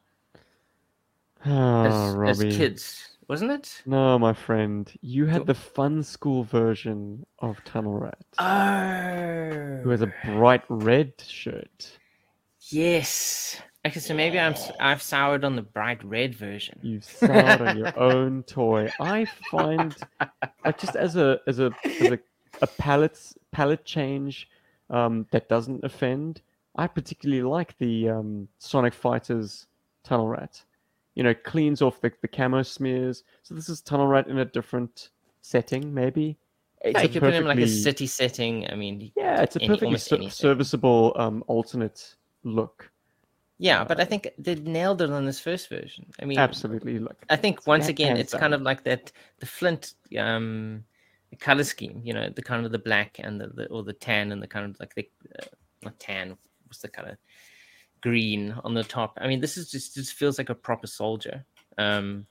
Ah, as, as kids, wasn't it? No, my friend. You had the Funskool version of Tunnel Rat, Oh, who has a bright red shirt. yes. Okay, so maybe I'm I've soured on the bright red version. You've soured on your own toy. I find, uh, just as a as a as a, a palette palette change um, that doesn't offend, I particularly like the um, Sonic Fighters Tunnel Rat. You know, cleans off the, the camo smears. So this is Tunnel Rat in a different setting, maybe. It's Yeah, you could put him like a city setting. I mean, Yeah, it's a perfectly ser- serviceable um, alternate look. Yeah, but I think they nailed it on this first version. I mean, Absolutely, look. I think once again, it's kind of like that the Flint um color scheme. You know, the kind of the black and the, the or the tan and the kind of like the uh, not tan. What's the color? Green on the top. I mean, this is just just feels like a proper soldier. Um,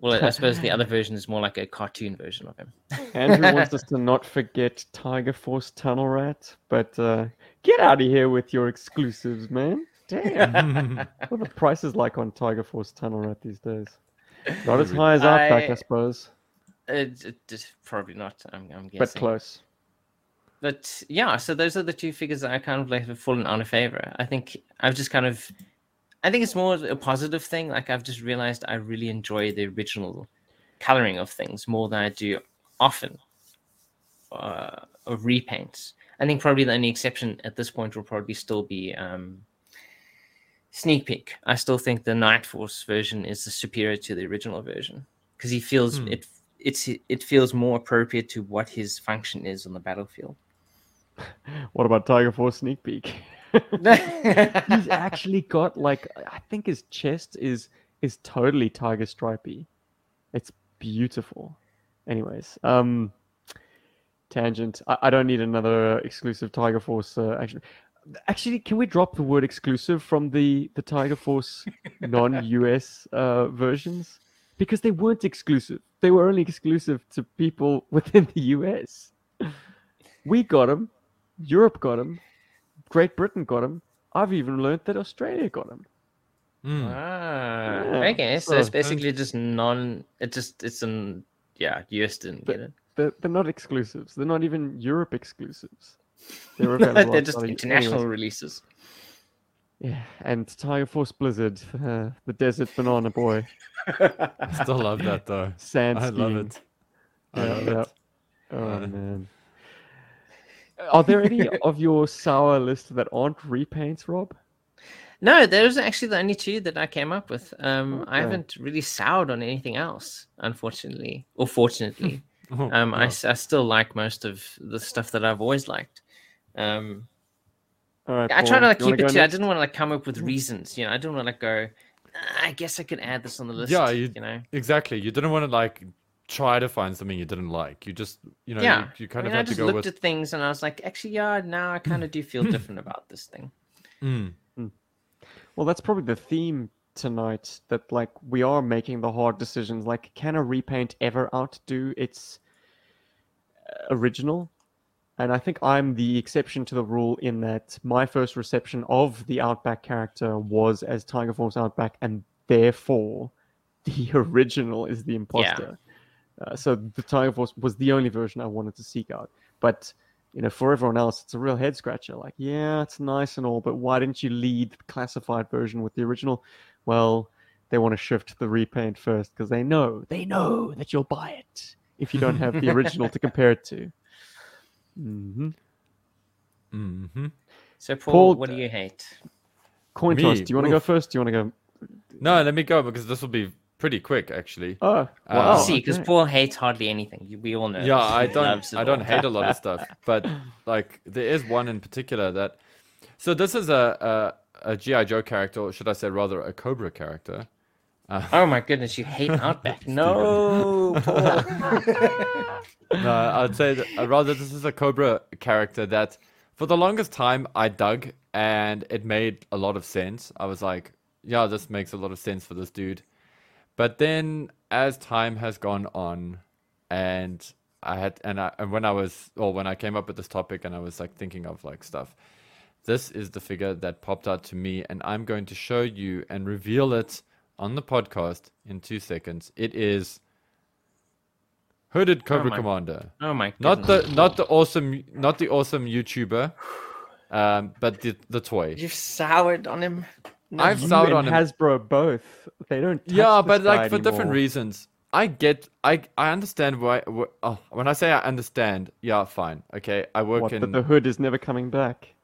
well, I suppose the other version is more like a cartoon version of him. Andrew wants us to not forget Tiger Force Tunnel Rat, but uh, get out of here with your exclusives, man. Damn. what are the prices like on Tiger Force Tunnel Rat these days? Not as high as Outback, I, I- suppose, It, it, it's probably not. I'm, I'm guessing. but close. but yeah, so those are the two figures that I kind of like have fallen out of favor. I think I've just kind of, I think it's more a positive thing. Like I've just realized I really enjoy the original coloring of things more than I do often uh, of repaints. I think probably the only exception at this point will probably still be um, Sneak Peek. I still think the Night Force version is the superior to the original version because he feels Hmm. it. It's it feels more appropriate to what his function is on the battlefield. What about Tiger Force Sneak Peek? He's actually got like I think his chest is is totally tiger stripey. It's beautiful. Anyways, um, tangent. I, I don't need another exclusive Tiger Force uh, action. Actually, can we drop the word exclusive from the the Tiger Force non-US uh, versions? Because they weren't exclusive. They were only exclusive to people within the US. We got them. Europe got them. Great Britain got them. I've even learned that Australia got them. Mm. Ah, Yeah, okay. So it's basically just non. It just it's an yeah. US didn't But- get it. They're, they're not exclusives. They're not even Europe exclusives. They're available. They're just outside international anyways. releases. Yeah, and Tiger Force Blizzard, uh, the Desert Banana Boy, I still love that though. sand I love it. I Yeah, love yeah. it. Oh Uh, man. Are there any of your sour list that aren't repaints, Rob? No, those are actually the only two that I came up with. Um, I haven't really soured on anything else, unfortunately, or fortunately. Oh, um, I, s- I still like most of the stuff that I've always liked. Um, All right. I try Paul, to like, keep it go to. I didn't want to like come up with reasons. You know, I didn't want to like go. "Ah, I guess I could add this on the list. Yeah, you, you- know. Exactly. You didn't want to like try to find something you didn't like. You just, you know, yeah, you, you kind I of mean, I had to just go looked with. at things and I was like, actually, yeah, now I kind of do feel different about this thing. Mm, Well, that's probably the theme tonight. That like we are making the hard decisions. Like, can a repaint ever outdo its uh, original? And I think I'm the exception to the rule in that my first reception of the Outback character was as Tiger Force Outback, and therefore the original is the imposter. Uh, so the Tiger Force was the only version I wanted to seek out. But you know, for everyone else, it's a real head scratcher. Like, yeah, it's nice and all, but why didn't you lead the classified version with the original? Well, they want to shift the repaint first because they know they know that you'll buy it if you don't have the original to compare it to. Hmm Mm-hmm. So, Paul, Paul, what do you hate? Coin toss. Do you want to go first? Do you want to go? No, let me go because this will be pretty quick, actually. Oh, Uh, wow. See, because okay. Paul hates hardly anything. We all know. yeah. I don't, I don't hate a lot of stuff, but like there is one in particular that. So this is a a, a GI Joe character, or should I say rather a Cobra character. Oh my goodness, you hate Outback. no, No, I'd say that, uh, rather this is a Cobra character that, for the longest time, I dug and it made a lot of sense. I was like, yeah, this makes a lot of sense for this dude. But then, as time has gone on, and I had, and I, and when I was, or when I came up with this topic, and I was like thinking of like stuff, this is the figure that popped out to me, and I'm going to show you and reveal it on the podcast in two seconds. It is Hooded Cobra my Commander. Oh my god. Not the not the awesome not the awesome YouTuber, um, but the the toy. You've soured on him. No. I've soured on him. Hasbro both. They don't. touch Yeah, but guy like for different reasons. I get I I understand why. wh- Oh, when I say I understand, yeah, fine, okay. I work What, in. that the hood is never coming back.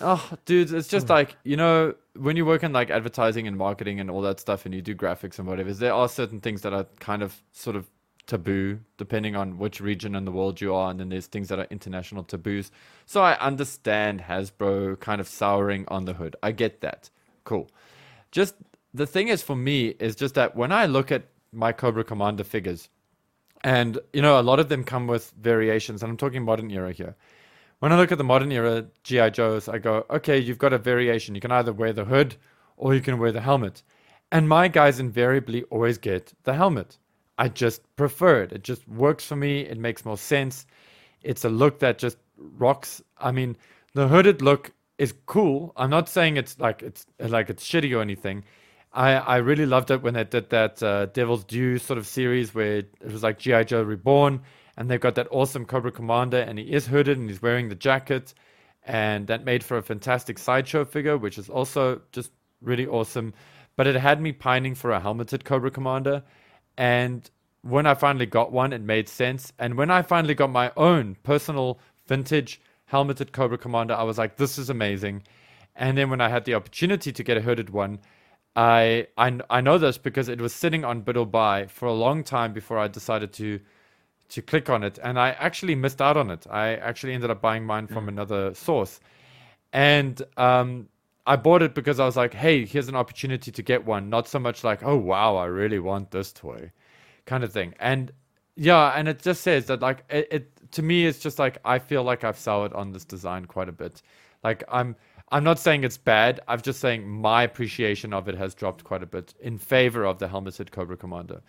Oh, dude, it's Hmm. just like you know when you work in like advertising and marketing and all that stuff, and you do graphics and whatever. There are certain things that are kind of sort of taboo depending on which region in the world you are, and then there's things that are international taboos. So I understand Hasbro kind of souring on the hood. I get that. Cool. Just the thing is for me is just that when I look at my Cobra Commander figures, and you know a lot of them come with variations, and I'm talking modern era here when I look at the modern era GI Joes, I go, okay, you've got a variation. You can either wear the hood or you can wear the helmet. And my guys invariably always get the helmet. I just prefer it. It just works for me. It makes more sense. It's a look that just rocks. I mean, the hooded look is cool. I'm not saying it's like it's like it's shitty or anything. I, I really loved it when they did that uh, Devil's Due sort of series where it was like G.I. Joe Reborn and they've got that awesome Cobra Commander, and he is hooded and he's wearing the jacket, and that made for a fantastic sideshow figure, which is also just really awesome. But it had me pining for a helmeted Cobra Commander, and when I finally got one, it made sense. And when I finally got my own personal vintage helmeted Cobra Commander, I was like, this is amazing. And then when I had the opportunity to get a hooded one, I I, I know this because it was sitting on bid or buy for a long time before I decided to to click on it, and I actually missed out on it. I actually ended up buying mine from another source, and um, I bought it because I was like, "Hey, here's an opportunity to get one." Not so much like, "Oh wow, I really want this toy," kind of thing. And yeah, and it just says that like it, it to me, it's just like I feel like I've soured on this design quite a bit. Like I'm. I'm not saying it's bad. I'm just saying my appreciation of it has dropped quite a bit in favor of the helmeted Cobra Commander.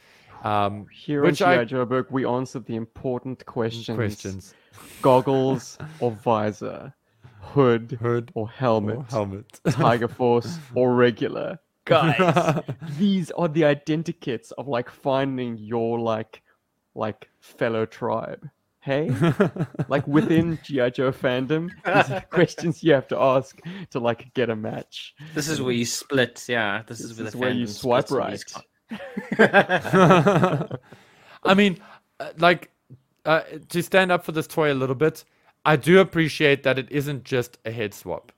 Um, Here which on I- G.I. Joe Berg, we answered the important questions. questions. Goggles or visor, hood Hood or helmet, or helmet. Tiger Force or regular. Guys, these are the identikits of like finding your like like fellow tribe. Hey, like within GI Joe fandom, these are the questions you have to ask to like get a match. This is where you split. Yeah, this, This is where is the where you fandom swipe splits on these right. con- I mean, uh, like uh, to stand up for this toy a little bit, I do appreciate that it isn't just a head swap.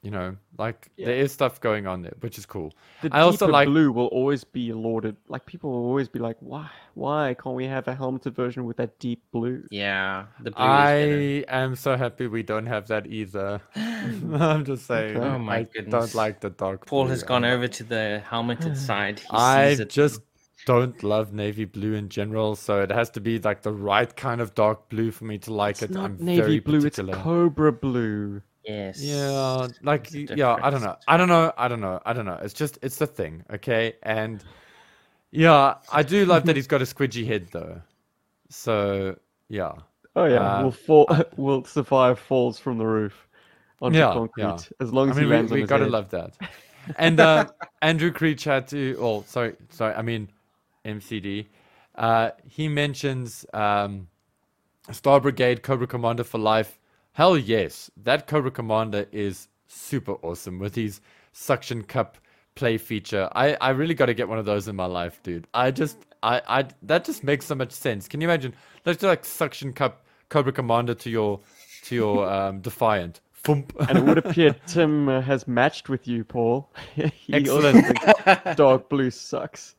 You know, like there is stuff going on there, which is cool. The I also like- blue will always be lauded. Like people will always be like, why, why can't we have a helmeted version with that deep blue? Yeah, the blue is I am so happy we don't have that either. I'm just saying. Okay. Oh my I goodness. don't like the dark. Paul blue. has gone over to the helmeted side. He I sees it. just don't love navy blue in general, so it has to be like the right kind of dark blue for me to like It's it. not I'm navy very blue, particular. it's cobra blue. Yes. Yeah, like yeah, I don't know. I don't know. I don't know. I don't know. It's just it's the thing, okay? And yeah, I do love that he's got a squidgy head though. So yeah. Oh yeah, Uh, will fall, will survive falls from the roof onto Yeah, concrete yeah. as long I as mean, he we, lands on we his gotta head. love that. And uh, Andrew Creech had to. Oh, sorry, sorry. I mean, MCD. Uh, he mentions um, Star Brigade Cobra Commander for life. Hell yes, that Cobra Commander is super awesome with his suction cup play feature. I, I really got to get one of those in my life, dude. I just I I that just makes so much sense. Can you imagine? Let's do like suction cup Cobra Commander to your to your um, Defiant. Thump. And it would appear Tim uh, has matched with you, Paul. he Excellent. dark blue sucks.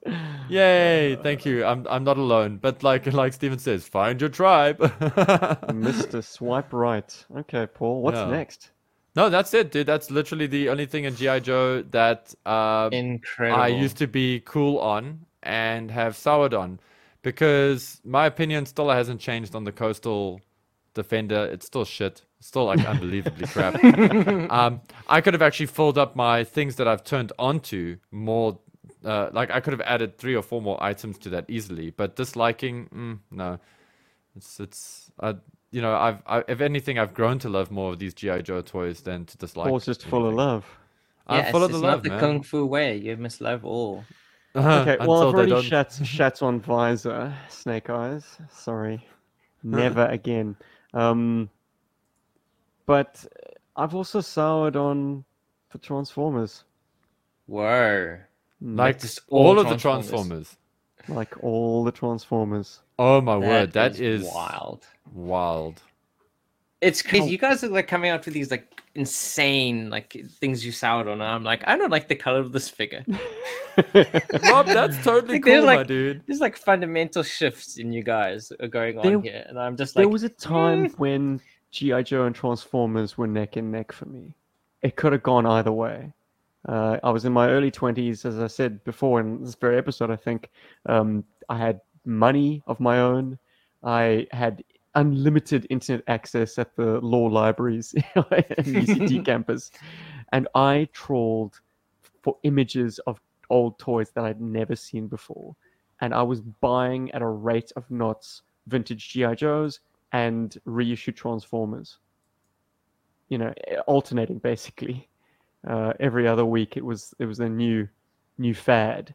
Yay! Thank you. I'm I'm not alone, but like like Steven says, find your tribe. Mr. Swipe Right. Okay, Paul, what's Yeah. next? no, that's it, dude. That's literally the only thing in GI Joe that uh, Incredible. I used to be cool on and have soured on, because my opinion still hasn't changed on the coastal defender. It's still shit. It's still like unbelievably crap. Um, I could have actually filled up my things that I've turned onto more. Uh, like I could have added three or four more items to that easily, but disliking, mm, no. It's it's uh, you know I've I, if anything I've grown to love more of these GI Joe toys than to dislike. Paul's just full of love. I'm Yes, full of it's the not love, the man. kung fu way. You must love all. Okay, well, I've already don't- shat, shat on Visor, Snake Eyes. Sorry. Never again. Um, but I've also soured on the Transformers. Whoa. like just all, all of the Transformers. Transformers. Like all the Transformers. Oh my word, that is, wild. wild. It's crazy. How- You guys are like coming out with these like insane like things you soured on. And I'm like, I don't like the color of this figure. Rob, that's totally Like, there's cool, my dude. There's like fundamental shifts in you guys are going on There- here, and I'm just like, there was a time "Mm." when G.I. Joe and Transformers were neck and neck for me. It could have gone either way. Uh, I was in my early 20s, as I said before in this very episode, I think. Um, I had money of my own. I had unlimited internet access at the law libraries and UCT campus. And I trawled for images of old toys that I'd never seen before. And I was buying at a rate of knots vintage G.I. Joes and reissue Transformers. You know, eh, alternating basically. Uh, every other week, it was it was a new new fad,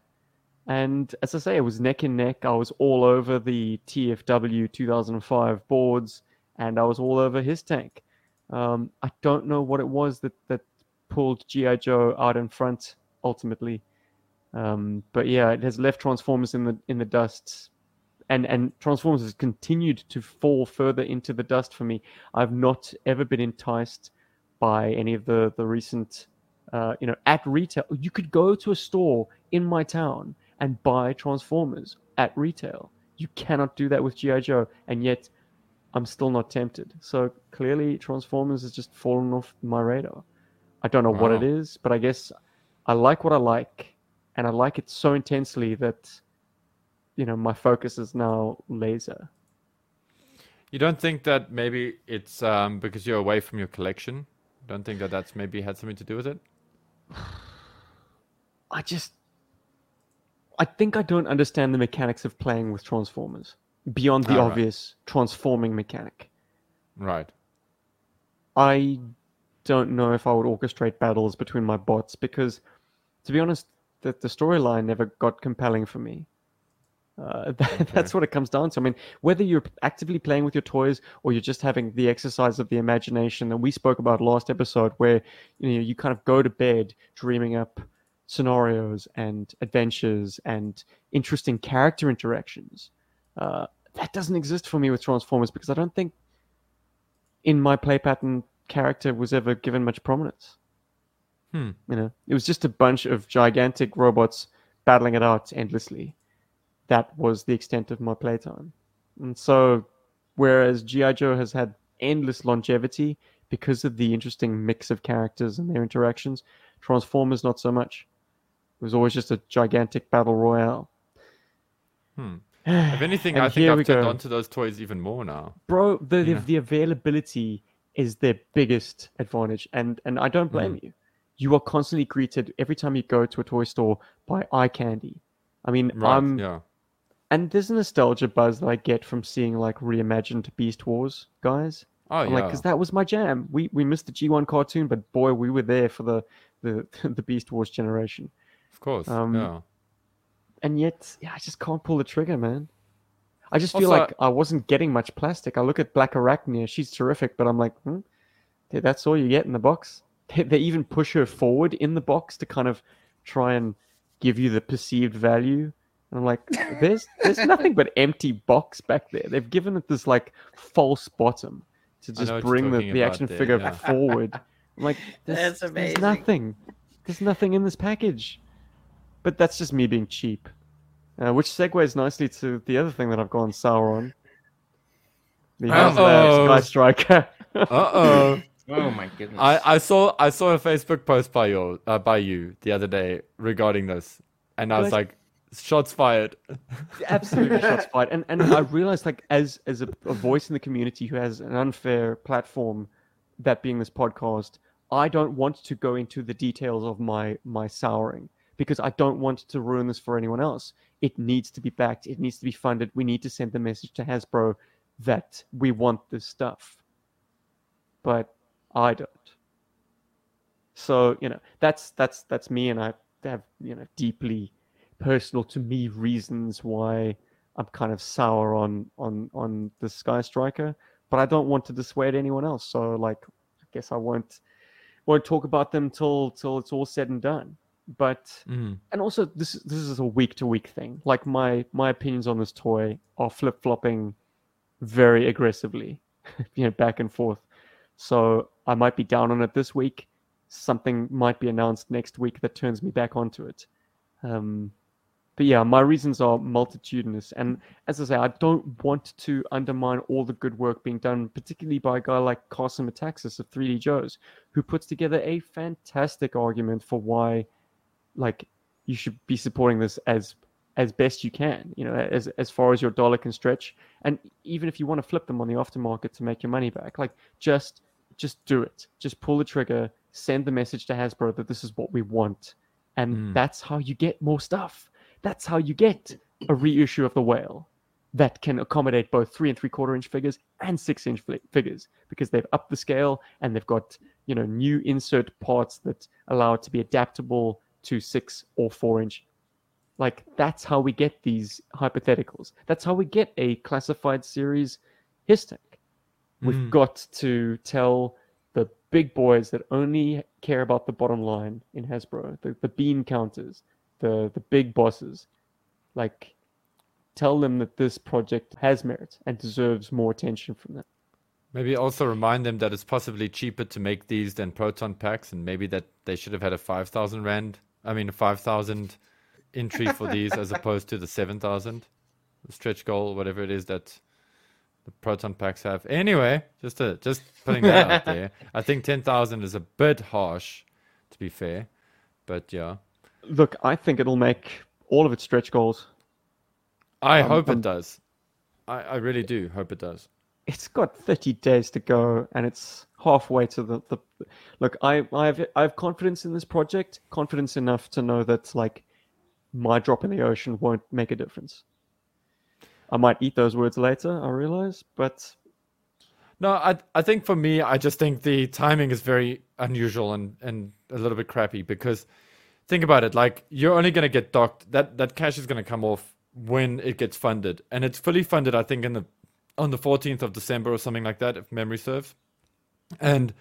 and as I say, it was neck and neck. I was all over the TFW 2005 boards, and I was all over HissTank. Um, I don't know what it was that that pulled GI Joe out in front ultimately, um, but yeah, it has left Transformers in the in the dust and and Transformers has continued to fall further into the dust for me. I've not ever been enticed by any of the the recent, uh, you know, at retail. You could go to a store in my town and buy Transformers at retail. You cannot do that with GI Joe, and yet I'm still not tempted. So clearly, Transformers has just fallen off my radar. I don't know what it is, but I guess I like what I like, and I like it so intensely that you know my focus is now laser. You don't think that maybe it's um, because you're away from your collection? Don't think that that's maybe had something to do with it? I just I think I don't understand the mechanics of playing with Transformers beyond the right. obvious transforming mechanic. Right. I don't know if I would orchestrate battles between my bots because, to be honest, the, the storyline never got compelling for me. Uh, that, That's what it comes down to. I mean, whether you're actively playing with your toys or you're just having the exercise of the imagination that we spoke about last episode, where you know you kind of go to bed dreaming up scenarios and adventures and interesting character interactions. Uh, that doesn't exist for me with Transformers because I don't think in my play pattern character was ever given much prominence. Hmm. You know, it was just a bunch of gigantic robots battling it out endlessly. That was the extent of my playtime. And so, whereas G.I. Joe has had endless longevity because of the interesting mix of characters and their interactions, Transformers not so much. It was always just a gigantic battle royale. Hmm. If anything, I think I've turned go. onto those toys even more now. bro the, the Yeah. the availability is their biggest advantage and and i don't blame you you are constantly greeted every time you go to a toy store by eye candy i mean Right? i'm yeah. And there's a nostalgia buzz that i get from seeing like reimagined beast wars guys Oh I'm yeah. like because that was my jam we we missed the g1 cartoon but boy we were there for the the the beast wars generation of course. um, yeah. and yet yeah, I just can't pull the trigger, man. I just feel Also- like I wasn't getting much plastic. I look at Blackarachnia, she's terrific, but I'm like, hmm, that's all you get in the box. They, they even push her forward in the box to kind of try and give you the perceived value. And I'm like, there's there's nothing but empty box back there. They've given it this like false bottom to just know what you're bring the, the action there, figure yeah. forward. I'm like, there's, That's there's nothing. There's nothing in this package. But that's just me being cheap. Uh, which segues nicely to the other thing that I've gone sour on. The Uh-oh. Sky Striker. Uh oh. Oh my goodness. I, I saw I saw a Facebook post by you uh, by you the other day regarding this, and I was like, shots fired. Absolutely shots fired. And and I realized like as as a, a voice in the community who has an unfair platform, that being this podcast, I don't want to go into the details of my my souring because I don't want to ruin this for anyone else. It needs to be backed. It needs to be funded. We need to send the message to Hasbro that we want this stuff. But I don't. So, you know, that's that's that's me and I have, you know, deeply personal to me reasons why I'm kind of sour on on on the Sky Striker, but I don't want to dissuade anyone else. So like, I guess I won't won't talk about them till till it's all said and done. But Mm. and also this this is a week to week thing. Like my my opinions on this toy are flip flopping very aggressively, you know, back and forth. So I might be down on it this week. Something might be announced next week that turns me back onto it. Um, but yeah, my reasons are multitudinous, and as I say, I don't want to undermine all the good work being done, particularly by a guy like Carson Metaxas of 3D Joes, who puts together a fantastic argument for why, like, you should be supporting this as as best you can, you know, as as far as your dollar can stretch, and even if you want to flip them on the aftermarket to make your money back, like, just just do it, just pull the trigger, send the message to Hasbro that this is what we want, and Mm. that's how you get more stuff. That's how you get a reissue of the whale that can accommodate both three and three quarter inch figures and six inch fi- figures because they've upped the scale and they've got you know new insert parts that allow it to be adaptable to six or four inch. Like that's how we get these hypotheticals. That's how we get a classified series his We've Mm. got to tell the big boys that only care about the bottom line in Hasbro, the, the bean counters, the, the big bosses, like tell them that this project has merit and deserves more attention from them. Maybe also remind them that it's possibly cheaper to make these than proton packs, and maybe that they should have had a five thousand rand. I mean, a five thousand entry for these as opposed to the seven thousand stretch goal, whatever it is that the proton packs have. Anyway, just to, just putting that out there. I think ten thousand is a bit harsh, to be fair, but yeah, Look, I think it'll make all of its stretch goals. I Um, hope it does. I, I really do hope it does. It's got 30 days to go and it's halfway to the, the look I, I have I have confidence in this project confidence enough to know that like my drop in the ocean won't make a difference I might eat those words later I realize but No, I I think for me, I just think the timing is very unusual and and a little bit crappy because think about it, like you're only gonna get docked that that cash is gonna come off when it gets funded, and it's fully funded. I think in the on the 14th of December or something like that, if memory serves. And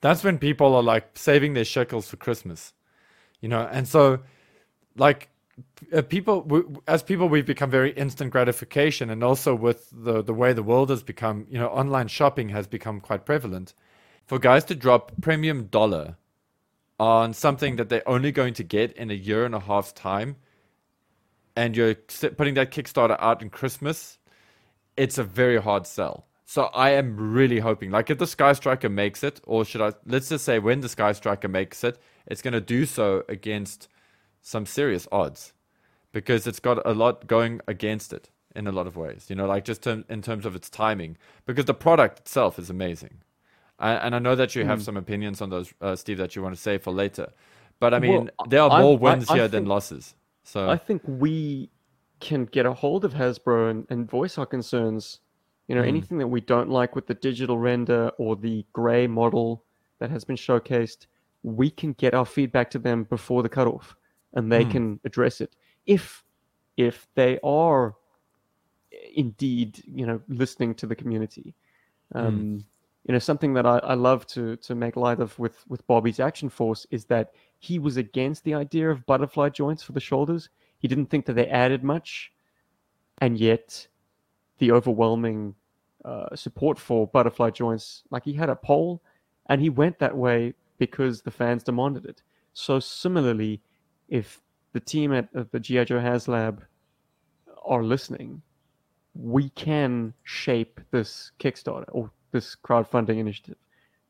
that's when people are like saving their shekels for Christmas, you know. And so, like, uh, people as people we've become very instant gratification, and also with the the way the world has become, you know, online shopping has become quite prevalent. For guys to drop premium dollar on something that they're only going to get in a year and a half's time, and you're putting that Kickstarter out in Christmas, it's a very hard sell. So I am really hoping, like, if the Sky Striker makes it, or should I? Let's just say when the Sky Striker makes it, it's going to do so against some serious odds, because it's got a lot going against it in a lot of ways. You know, like just term, in terms of its timing, because the product itself is amazing. I, and I know that you have some opinions on those, uh, Steve, that you want to say for later. But I mean, Well, there are I- more wins I here than losses. So I think we can get a hold of Hasbro and, and voice our concerns. You know, Mm. anything that we don't like with the digital render or the gray model that has been showcased, we can get our feedback to them before the cutoff, and they Mm. can address it. If if they are indeed, you know, listening to the community. Um, You know, something that I, I love to to make light of with with Bobby's Action Force is that he was against the idea of butterfly joints for the shoulders. He didn't think that they added much, and yet the overwhelming uh, support for butterfly joints, like he had a poll, and he went that way because the fans demanded it. So similarly, if the team at, at the GI Joe HasLab are listening, we can shape this Kickstarter or this crowdfunding initiative.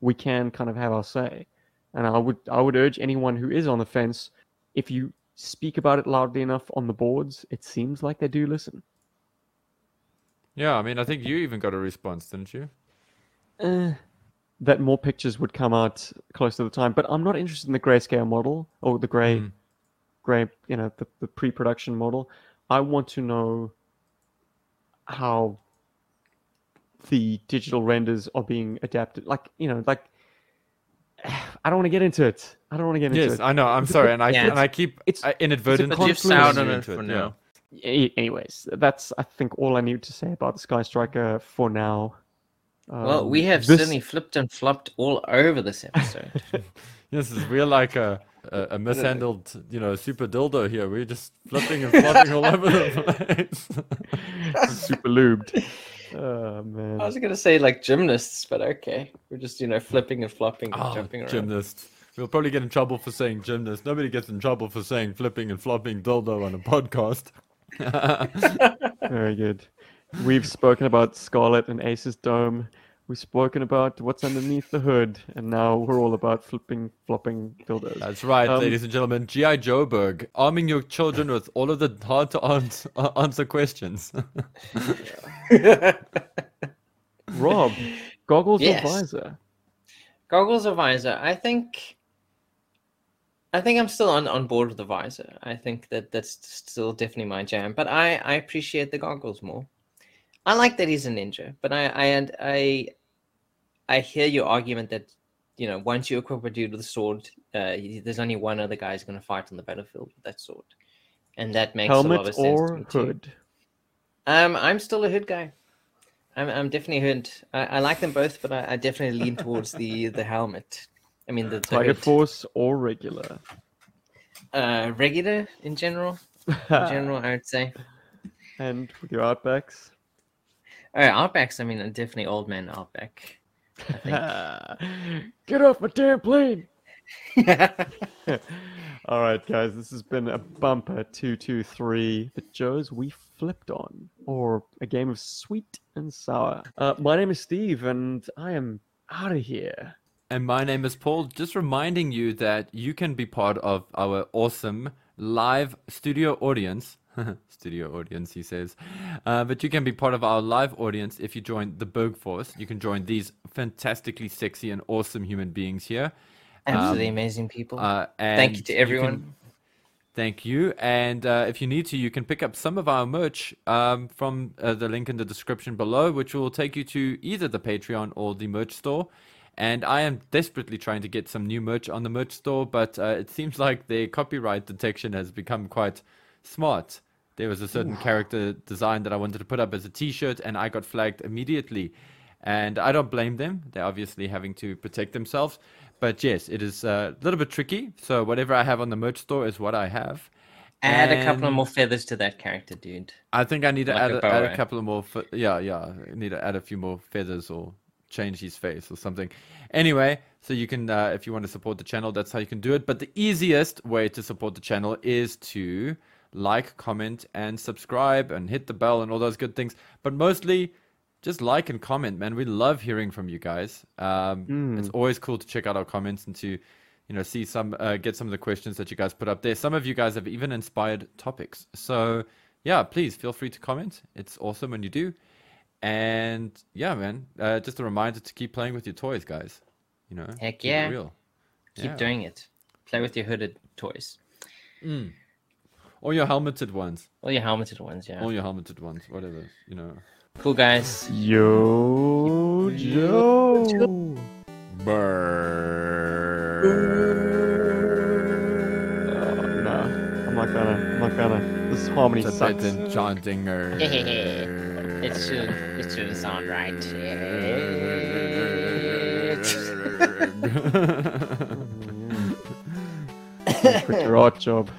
We can kind of have our say. And I would I would urge anyone who is on the fence, if you speak about it loudly enough on the boards, it seems like they do listen. yeah, I mean, I think you even got a response, didn't you? Eh, that more pictures would come out close to the time. But I'm not interested in the grayscale model or the gray, Mm. gray, you know, the, the pre-production model. I want to know how the digital renders are being adapted. Like, you know, like I don't want to get into it. I don't want to get into Yes, it. I know. I'm sorry, and I Yeah. and I keep It's- I inadvertently But you've pushing soured on it into for now. A- Anyways, that's I think all I need to say about the Sky Striker for now. Well, Um, we have this- certainly flipped and flopped all over this episode. Yes, we're like a, a, a mishandled, you know, super dildo here. We're just flipping and flopping all over the place. super lubed. Oh man. I was gonna say like gymnasts, but okay, we're just you know flipping and flopping and oh, jumping around. gymnast. We'll probably get in trouble for saying gymnast. Nobody gets in trouble for saying flipping and flopping dildo on a podcast. Very good. We've spoken about Scarlett and Ace's dome. We've spoken about what's underneath the hood, and now we're all about flipping, flopping dildos. That's right, Um, ladies and gentlemen. G.I. Joeberg, arming your children with all of the hard to answer, answer questions. Rob, goggles Yes. or visor? Goggles or visor? I think. I think I'm still on, on board with the visor. I think that that's still definitely my jam. But I, I appreciate the goggles more. I like that he's a ninja, but I I and I I hear your argument that you know once you equip a dude with a sword, uh, there's only one other guy who's going to fight on the battlefield with that sword, and that makes a lot of sense or hood? Um, I'm still a hood guy. I'm, I'm definitely hood. I, I like them both, but I, I definitely lean towards the the helmet. I mean the, the Tiger hood. Force or regular? uh, regular in general. In general, I would say. and with your outbacks? Oh, Outbacks. I mean, definitely old man Outback. Get off my damn plane! All right, guys, this has been a bumper 223 the Joes we flipped on, or a game of sweet and sour. Uh, my name is Steve, and I am out of here. And my name is Paul. Just reminding you that you can be part of our awesome live studio audience. studio audience, he says. Uh, but you can be part of our live audience if you join the Berg Force. You can join these fantastically sexy and awesome human beings here. Absolutely Um, amazing people. Uh, Thank you and to can- everyone. Thank you. And uh, if you need to, you can pick up some of our merch um, from uh, the link in the description below, which will take you to either the Patreon or the merch store. And I am desperately trying to get some new merch on the merch store, but uh, it seems like the copyright detection has become quite smart there was a certain character design that I wanted to put up as a T-shirt, and I got flagged immediately. And I don't blame them; they're obviously having to protect themselves. But yes, it is a little bit tricky. So whatever I have on the merch store is what I have. Add a couple of more feathers to that character, dude. I think I need to Like add a a, add a couple of more. Fe- yeah, yeah. I need to add a few more feathers or change his face or something. Anyway, so you can, uh, if you want to support the channel, that's how you can do it. But the easiest way to support the channel is to like, comment, and subscribe, and hit the bell and all those good things. But mostly, just like and comment, man. We love hearing from you guys. Um, It's always cool to check out our comments and to, you know, see some, uh, get some of the questions that you guys put up there. Some of you guys have even inspired topics. So, yeah, please feel free to comment. It's awesome when you do. And yeah, man, uh, just a reminder to keep playing with your toys, guys. You know, Heck keep yeah. real. Keep Yeah. doing it. Play with your hooded toys. Or your helmeted ones. Or your helmeted ones, yeah. Or your helmeted ones, whatever, you know. Cool guys. Yo, Joe. No, I'm not gonna. I'm not gonna. This harmony It's a sucks. bit enchanting. It should it should sound right. Quit your job.